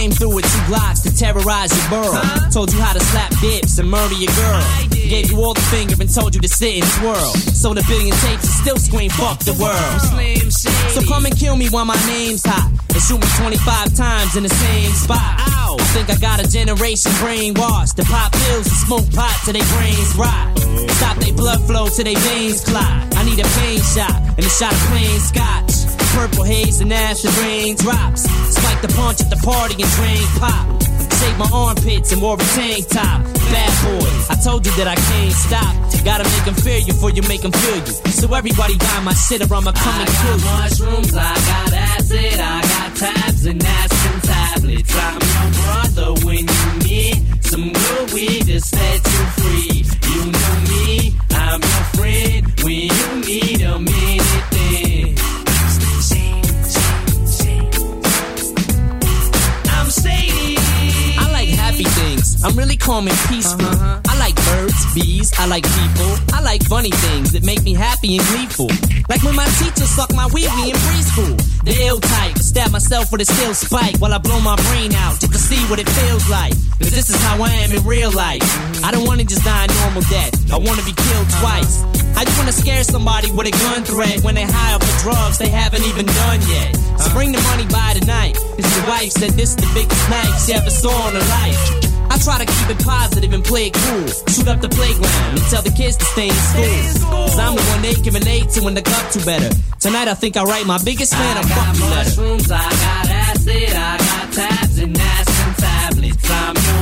came through with two blocks to terrorize your borough? Told you how to slap dips and murder your girl. Gave you all the finger and told you to sit and twirl. Sold a billion tapes and still scream fuck the world. So come and kill me while my name's hot. And shoot me 25 times in the same spot. Ow! I think I got a generation brainwashed. To pop pills and smoke pot till they brains rot. Stop their blood flow till they veins clot. I need a pain shot and a shot of plain scotch. Purple haze and acid rain drops. Spike the punch at the party and drain pop. Shake my armpits and wore a tank top. Bad boy, I told you that I can't stop. Gotta make them fear you before you make them feel you. So everybody buy my shit or I'ma come and kill you. mushrooms, I got acid, I got tabs and aspirin tablets. I'm your brother when you need some good weed to set you free. You know me, I'm your friend when you need a minute. I'm really calm and peaceful. Uh-huh. I like birds, bees. I like people. I like funny things that make me happy and gleeful. Like when my teacher sucked my wee wee in preschool. The ill type. Stab myself with a steel spike while I blow my brain out just to see what it feels like. Cause this is how I am in real life. I don't wanna just die a normal death. I wanna be killed twice. I just wanna scare somebody with a gun threat when they high up for drugs they haven't even done yet? So bring the money by tonight. Cause your wife said this is the biggest night she ever saw in her life. I try to keep it positive and play it cool. Shoot up the playground and tell the kids to stay in school. Cause I'm the one they can relate to when the got to better. Tonight I think I write my biggest fan a I got you letter. mushrooms, I got acid, I got tabs and aspirin tablets. I'm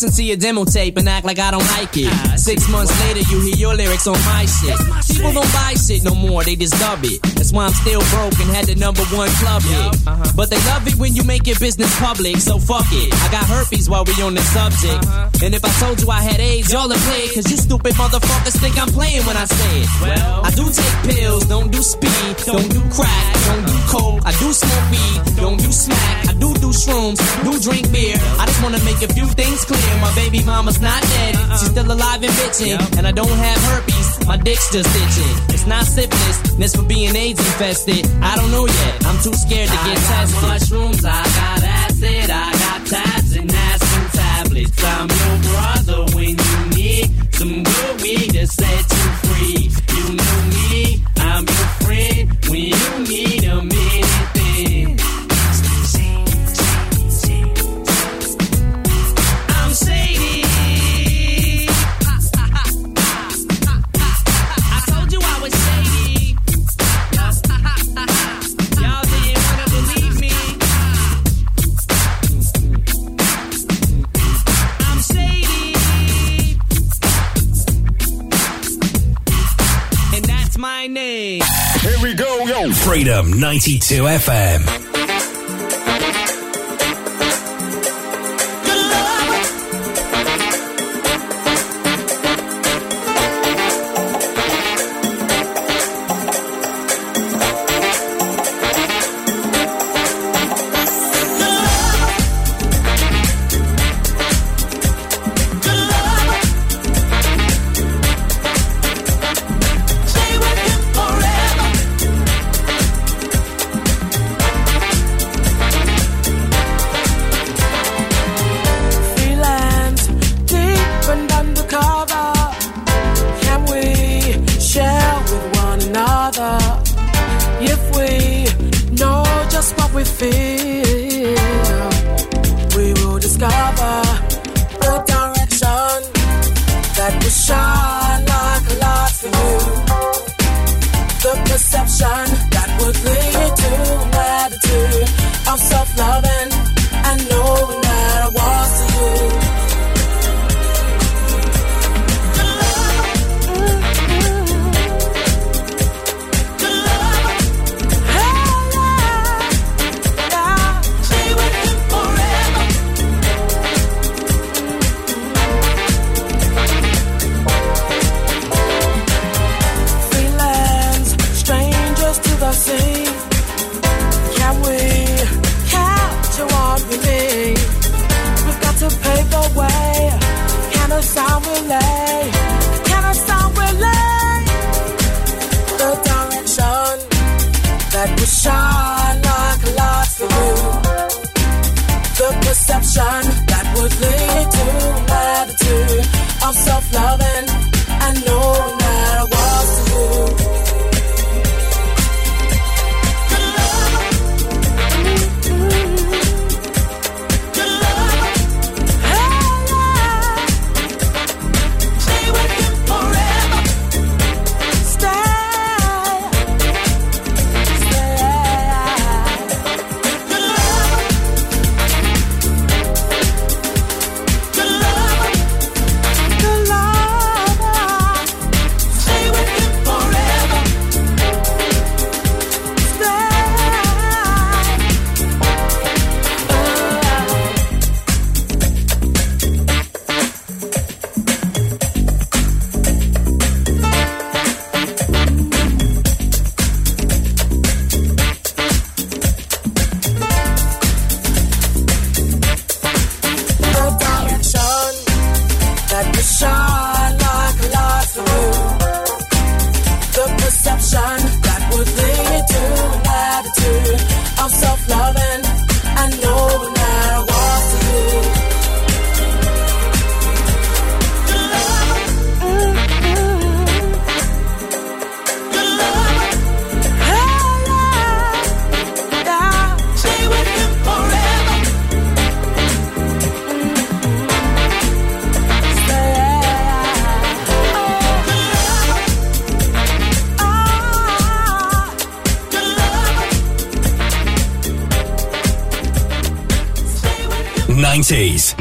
listen to your demo tape and act like I don't like it. Ah, Six months later, you hear your lyrics on my shit. People don't buy shit no more, they just dub it. That's why I'm still broke and had the number one club hit. Uh-huh. But they love it when you make your business public, so fuck it. I got herpes while we on the subject. Uh-huh. And if I told you I had AIDS, y'all would play it, cause you stupid motherfuckers think I'm playing when I say it. Well, I do take pills, don't do speed, don't do crack, don't do coke, I do smoke weed, don't do smack, I do do shrooms, do drink beer. I just wanna make a few things clear. My baby mama's not dead, she's still alive and bitching. And I don't have herpes, my dick's just itching. It's not syphilis, and it's for being AIDS infested. I don't know yet, I'm too scared to get I got tested. mushrooms, I got acid, I got tabs and aspirin tablets. I'm your brother when you need some good weed to set you free. You know me, I'm your friend when you need Freedom 92 FM.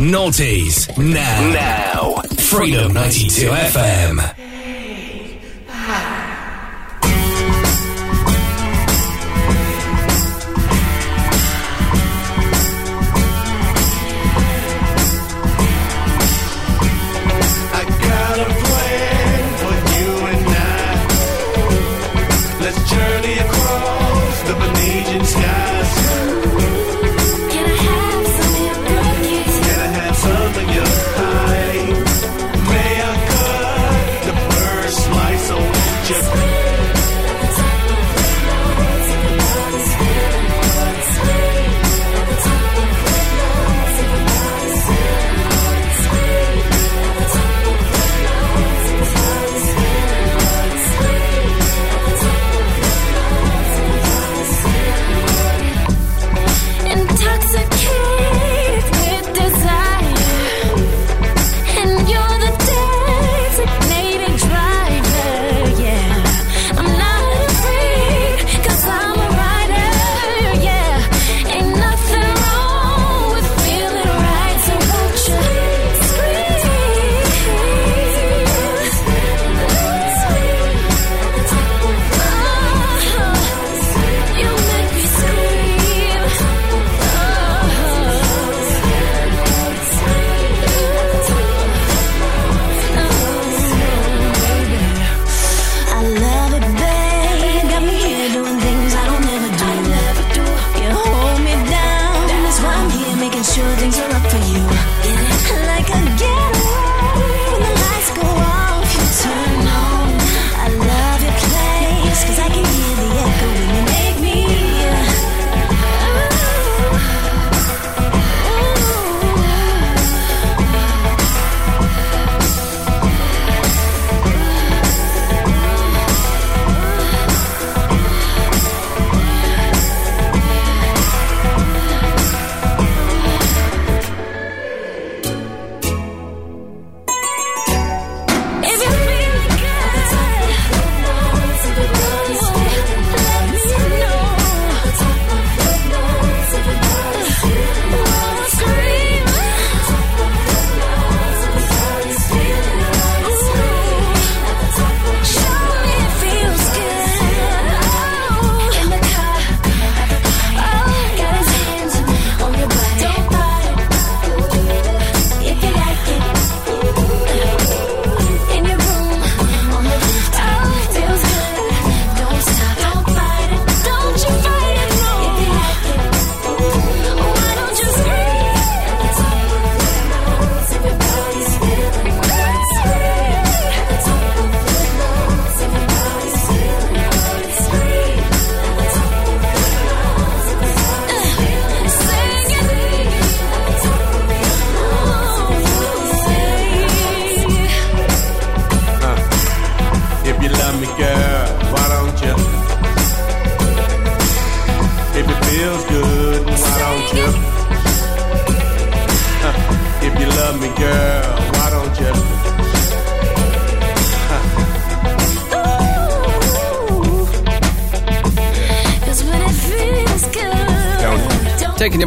Noughties, now. Now. Freedom 92 FM.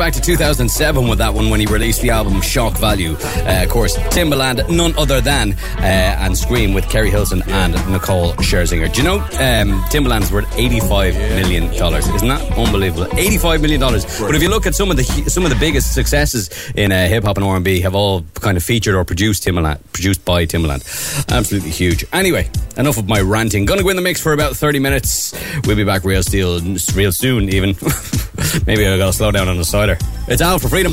back to 2007 with that one when he released the album Shock Value. Uh, of course, Timbaland, none other than, uh, and Scream with Keri Hilson and Nicole Scherzinger. Do you know um, Timbaland's worth 85 million dollars? Isn't that unbelievable? 85 million dollars. But if you look at some of the some of the biggest successes in uh, hip hop and R and B, have all kind of featured or produced Timbaland, produced by Timbaland. Absolutely huge. Anyway, enough of my ranting. Gonna go in the mix for about 30 minutes. We'll be back real steel, real soon, even. Maybe I gotta slow down on the cider. It's out for freedom.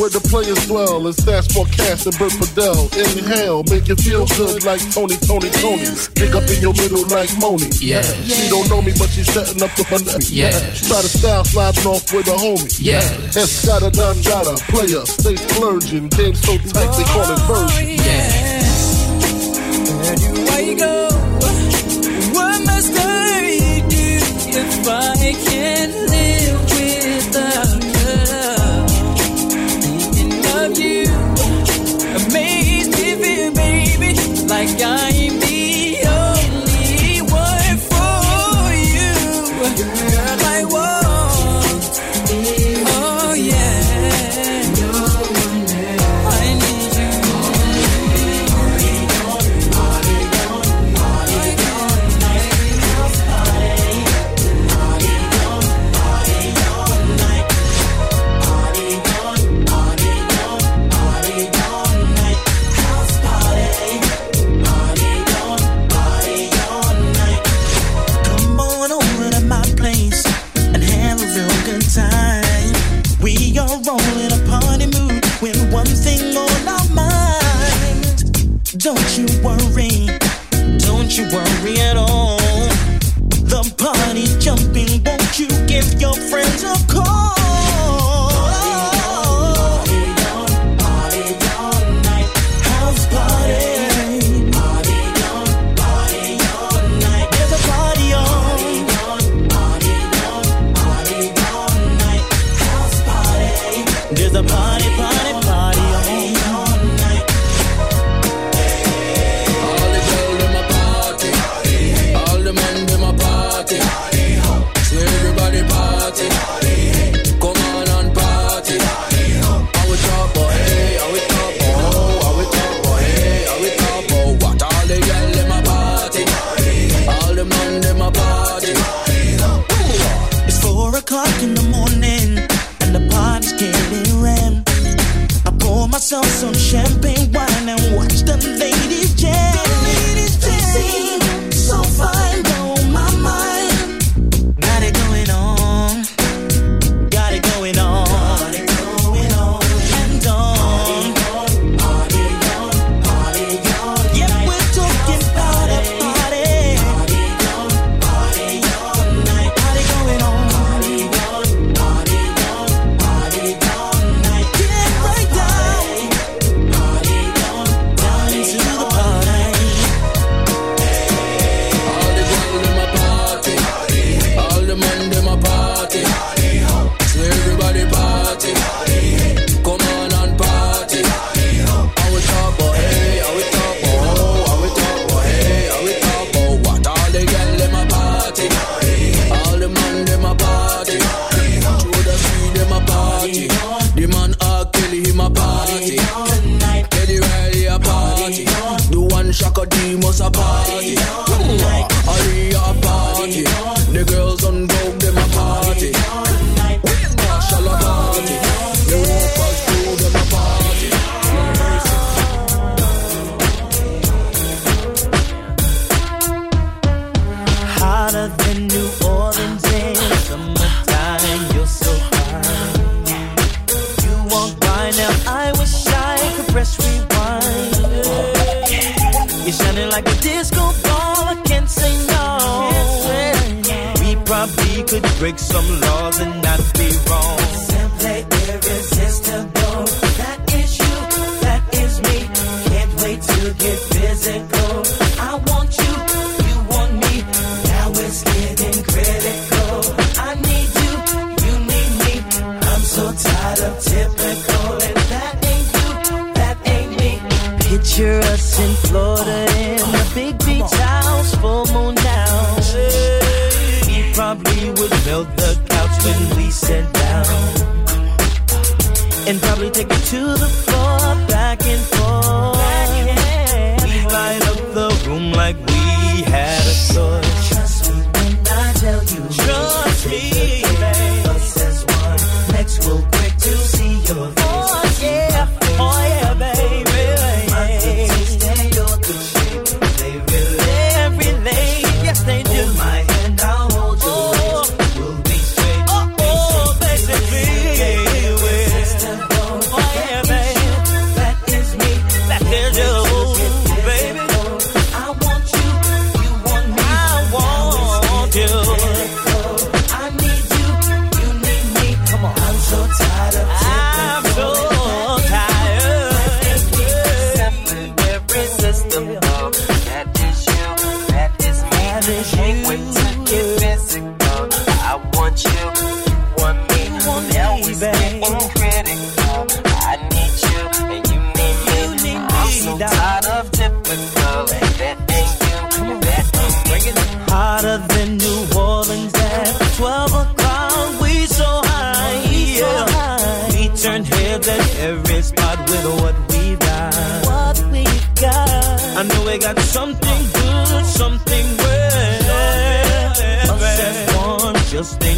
where the players dwell. It's that's for Cass and Bert Fidel. Inhale, make you feel good like Tony, Tony, Tony. Pick up in your middle like Moni. Yeah. yeah. She don't know me, but she's setting up the fun. Yeah. Try to style sliding off with a homie. Yeah. It's got a done, gotta player. Stay splurging. Game so tight, they call it version. Yeah. Where do I go? What must I do if I can't? Just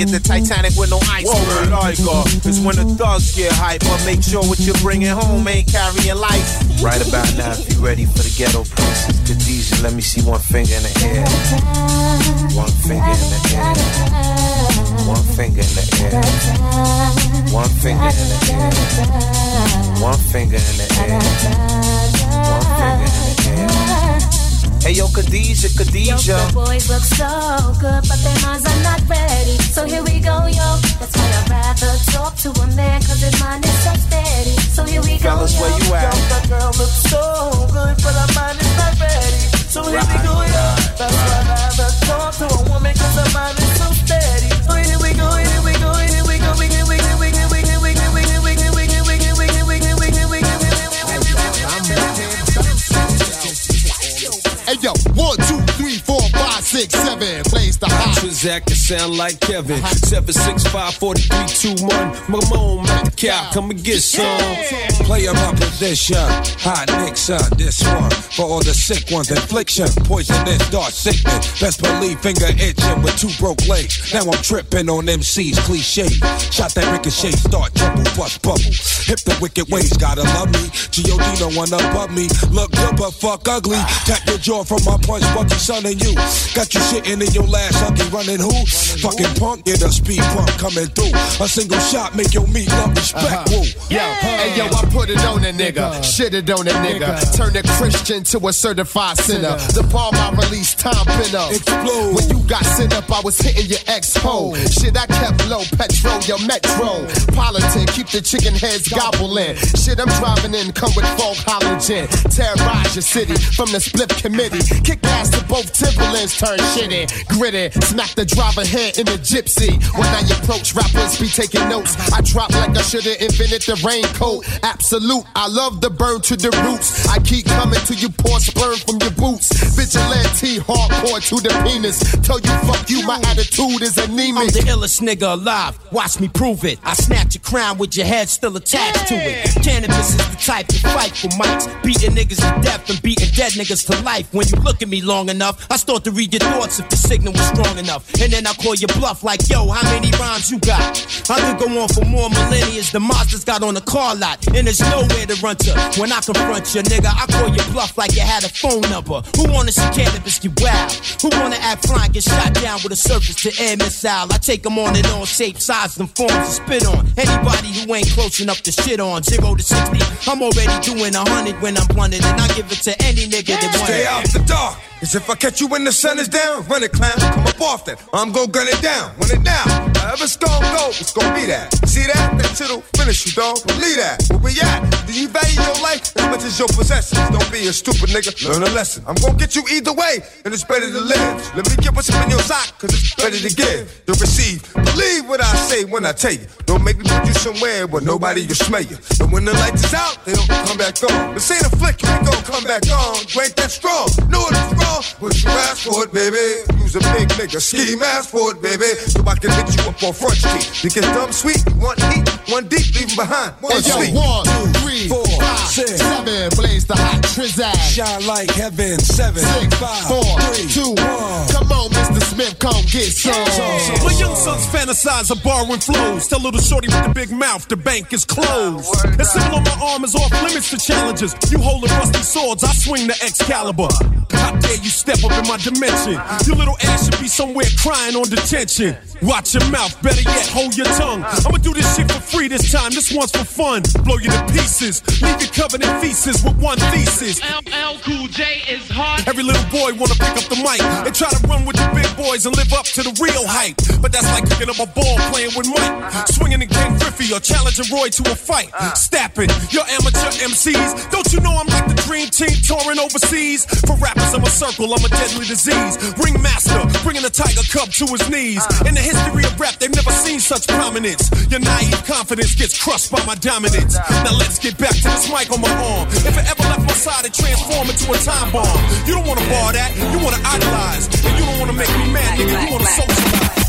isn't the Titanic with no ice. What we like, uh, it's when the thugs get hype, but make sure what you're bringing home ain't carrying life. Right about now, if you ready for the ghetto princess, Khadijah, let me see one finger in the air. One finger in the air. One finger in the air. One finger in the air. One finger in the air. One finger in the air. Hey yo, Khadijah, Yo, Khadijah. the boys look so good, but their minds are not ready. So here we go, yo. That's why I'd rather talk to a man, cause his mind is so steady. So here we go, Fellas, yo. where you at? Yo, that girl looks so good, but her mind is not ready. So here we go, yo. That's why I'd rather talk to a woman, cause her mind is so steady. So here we go, here we go, here we go, six, seven. Plays the hot. Transact sound like Kevin. Seven six five forty three two one. Mamone at the cow. Come and get some. Play my position. Hot Nixon, this one. For all the sick ones, infliction. Poisonous, dark sickness. Best believe finger itching with two broke legs. Now I'm tripping on MC's cliche. Shot that ricochet, start trouble, bust bubble. Hip the wicked ways, gotta love me. G.O.D. don't wanna bug me. Look good, but fuck ugly. Tap your jaw from my punch, Bucky, son, and you. Got you shitting in your last huggy, running who? Fucking punk, get a speed pump coming through. A single shot make your meat love respect. Uh-huh. Woo. Yo, hey yo, I put it on a nigga, shit it on a nigga, turn a Christian to a certified sinner. The palm I released, time pin up. Explode. When you got sent up, I was hitting your ex hole. Oh. Shit, I kept low, petrol, your metro. Politan, keep the chicken heads gobbling. Shit, I'm driving in, come with fog halogen. Terrorize your city from the split committee. Kick ass to both Timberlands, turn shitty, gritty. Smack the driver head in the gypsy. When I approach, rappers be taking notes. I drop like I should've invented the raincoat. Absolute, I love the burn to the roots. I keep coming to you, pour sperm from your boots. Vigilante, hardcore to the penis. Tell you fuck you, my attitude is anemic. I'm the illest nigga alive. Watch me prove it. I snatch a crown with your head still attached to it. Canibus is the type to fight for mics. Beating niggas to death and beating dead niggas to life. When you look at me long enough, I start to read your thoughts if the signal was strong enough. And then I call your bluff like, yo, how many rhymes you got? I could go on for more millennia. The Mazda's got on the car lot. And there's nowhere to run to. When I confront you, nigga, I call your bluff like you had a phone number. Who wanna see Canibus get wild? Who wanna act fly and get shot down with a surface to air missile? I take them on and on, shape, size, and forms to spit on. Anybody who ain't close enough to shit on. Zero to 60, I'm already doing a hundred when I'm blunted. And I give it to any nigga that wants Stay out the dark. Cause if I catch you when the sun is down, run it, clown, come up off that. I'm gon' gun it down, run it down. However gon' go, it's gonna be that. See that? That shit'll finish you, dog. Believe that. Where we at? Do you value your life as much as your possessions? Don't be a stupid nigga, learn a lesson. I'm gon' get you either way, and it's better to live. Let me get what's up in your sock, cause it's better to give than receive. Believe what I say when I tell you. Don't make me put you somewhere where nobody will smell you. And when the lights is out, they don't come back on. This ain't a flick, you ain't gon' come back on. You ain't that strong. Know it's wrong, but you ask for it, baby. Use a big nigga, ski mask for it, baby. So I can hit you up on front street. You get dumb sweet, one heat, one deep, leave 'em behind. One Hey, yo, sleep. one, two, three, five, seven. Blaze the hot trizag. Shine like heaven. Seven, six, five, four, three, two, Come on, Mr. Smith, come get some. My young sons fantasize of borrowing flows. Tell little shorty with the big mouth, the bank is closed. The symbol on my arm is off limits to challenges. You holding rusty swords, I swing the Excalibur. How dare you step up in my dimension? Your little ass should be somewhere crying on detention. Watch your mouth, better yet, hold your tongue. I'ma do this shit for free this time, this one's for fun. Blow you to pieces, leave in feces with one thesis. LL Cool J is hard. Every little boy wanna pick up the mic and try to run with the big boys and live up to the real hype. But that's like picking up a ball playing with Mike, swinging in Ken Griffey or challenging Roy to a fight. Stapping your amateur MCs. Don't you know I'm like the dream team touring overseas? For rappers, I'm a circle, I'm a deadly disease. Ringmaster, bringing the tiger cub to his knees. In the history of rap, they've never seen such prominence. Your naive confidence gets crushed by my dominance. Now let's get back to this mic on my arm. If it ever left my side, it transform into a time bomb. You don't wanna bar that, you wanna idolize. And you don't wanna make me mad, nigga, you wanna socialize.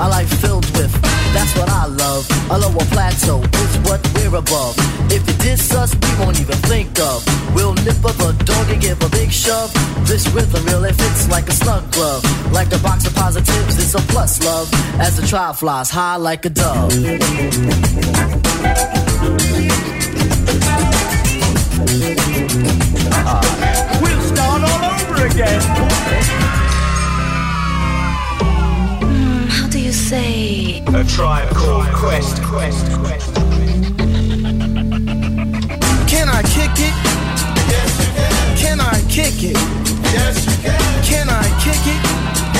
A life filled with, that's what I love. A lower plateau is what we're above. If you diss us, we won't even think of. We'll nip up a dog and give a big shove. This rhythm really fits like a snug glove. Like a box of positives, it's a plus love. As the trial flies high like a dove. We'll start all over again. A tribe called Quest. Quest. Quest. Can I kick it? Yes, you can. Can I kick it? Yes, you can. Can I kick it?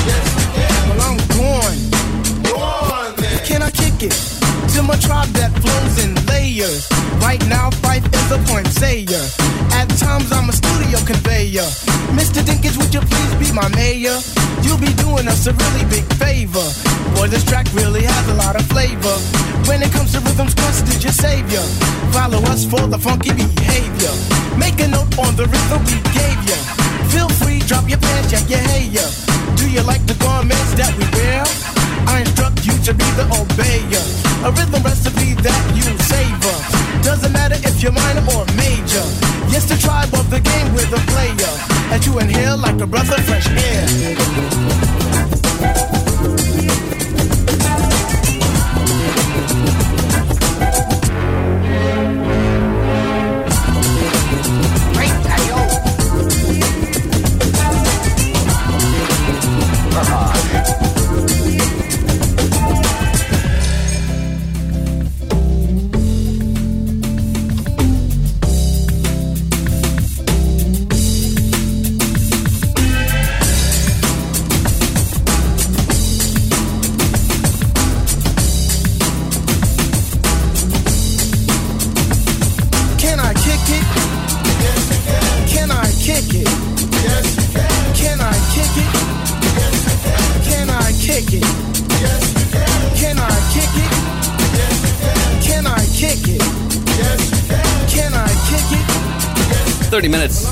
Yes, you can. Well, I'm going. Go then. Can I kick it? To my tribe that flows in layers. Right now, Phife is a point sayer. At times, I'm a studio conveyor. Mr. Dinkins, would you please be my mayor? You'll be doing us a really big favor. Boy, this track really has a lot of flavor. When it comes to rhythms, Quest is your savior. Follow us for the funky behavior. Make a note on the rhythm we gave ya. Feel free, drop your pants, yeah, yeah, yeah. Do you like the garments that we wear? I instruct you to be the obeyer. A rhythm recipe that you savor. Doesn't matter if you're minor or major. Yes, the tribe of the game with a player. As you inhale like a breath of fresh air.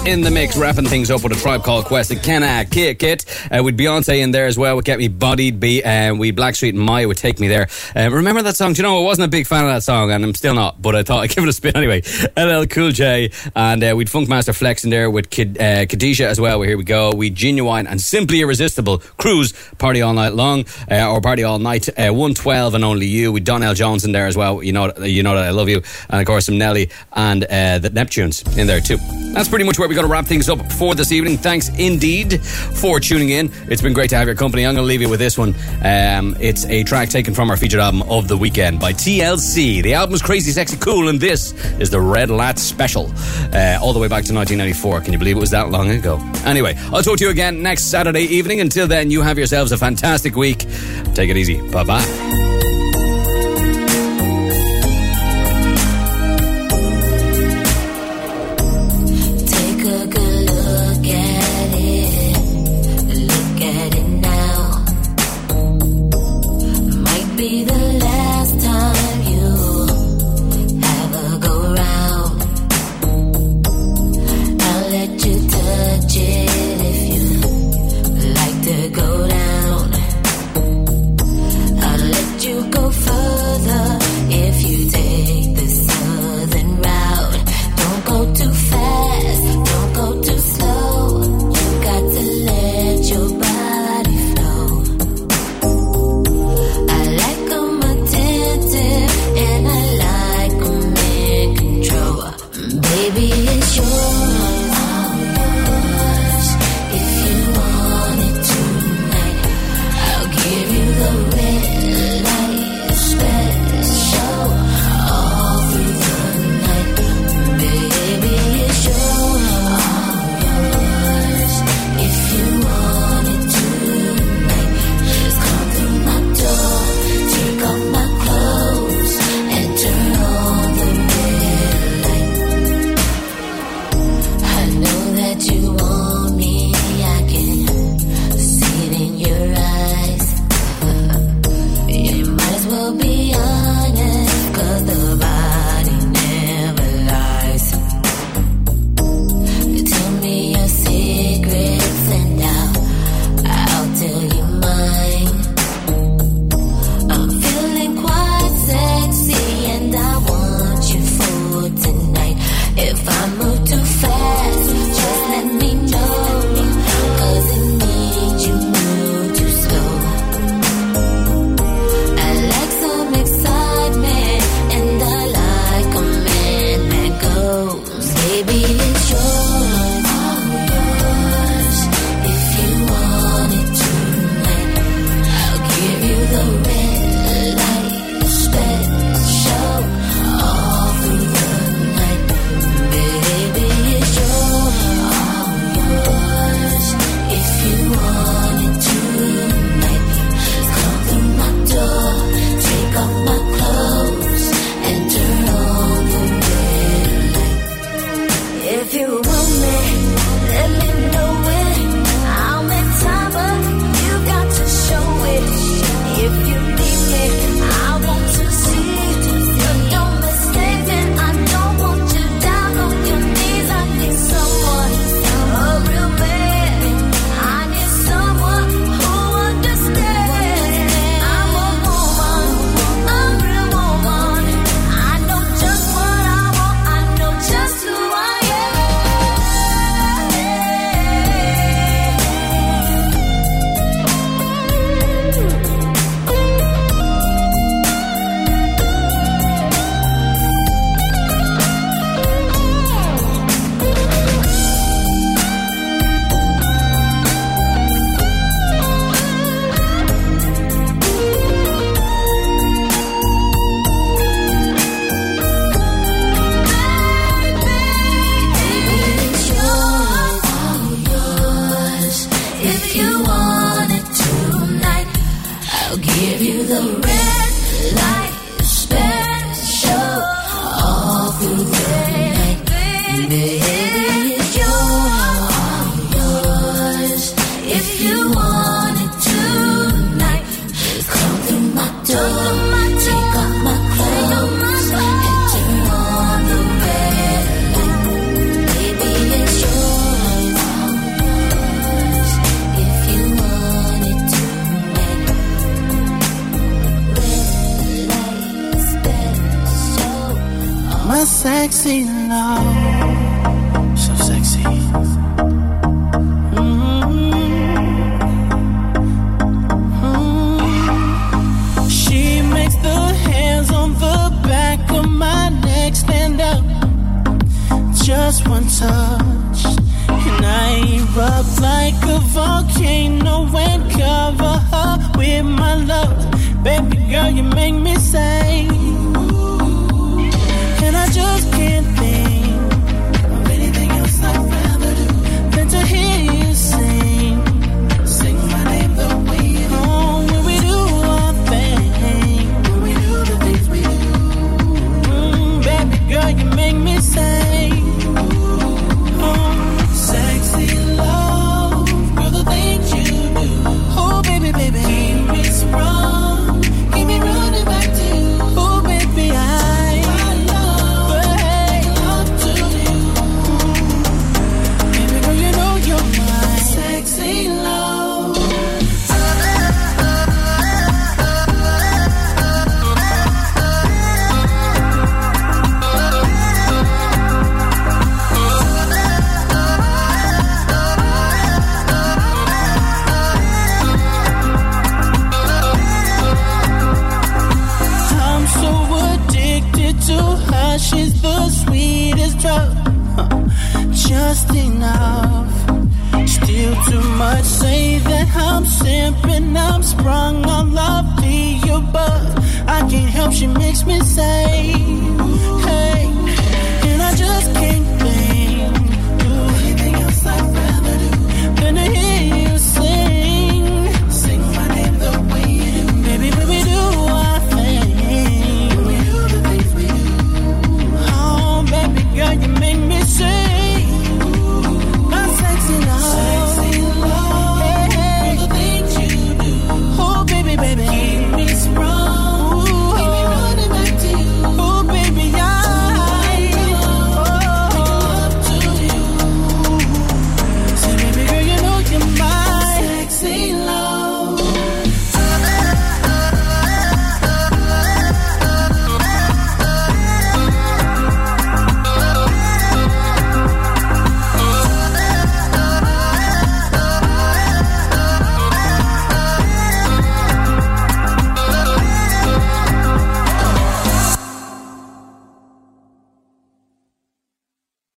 In the mix, wrapping things up with a tribe called Quest. Can I kick it? Uh, with Beyonce in there as well, would get me bodied. Be uh, we Blackstreet and Mya would take me there. Uh, remember that song? Do you know I wasn't a big fan of that song, and I'm still not. But I thought I'd give it a spin anyway. LL Cool J and uh, we'd Funkmaster Flex in there with Kid, uh, Kadisha as well. Well, here we go. We Ginuwine and simply irresistible cruise party all night long uh, or party all night. Uh, One twelve and only you. With Donell Jones in there as well. You know, you know that I love you, and of course some Nelly and the Neptunes in there too. That's pretty much where we got to wrap things up for this evening. Thanks indeed for tuning in. It's been great to have your company. I'm going to leave you with this one. Um, it's a track taken from our featured album of the weekend by TLC. The album is crazy, sexy, cool, and this is the Red Light Special, uh, all the way back to 1994. Can you believe it was that long ago? Anyway, I'll talk to you again next Saturday evening. Until then, you have yourselves a fantastic week. Take it easy. Bye bye.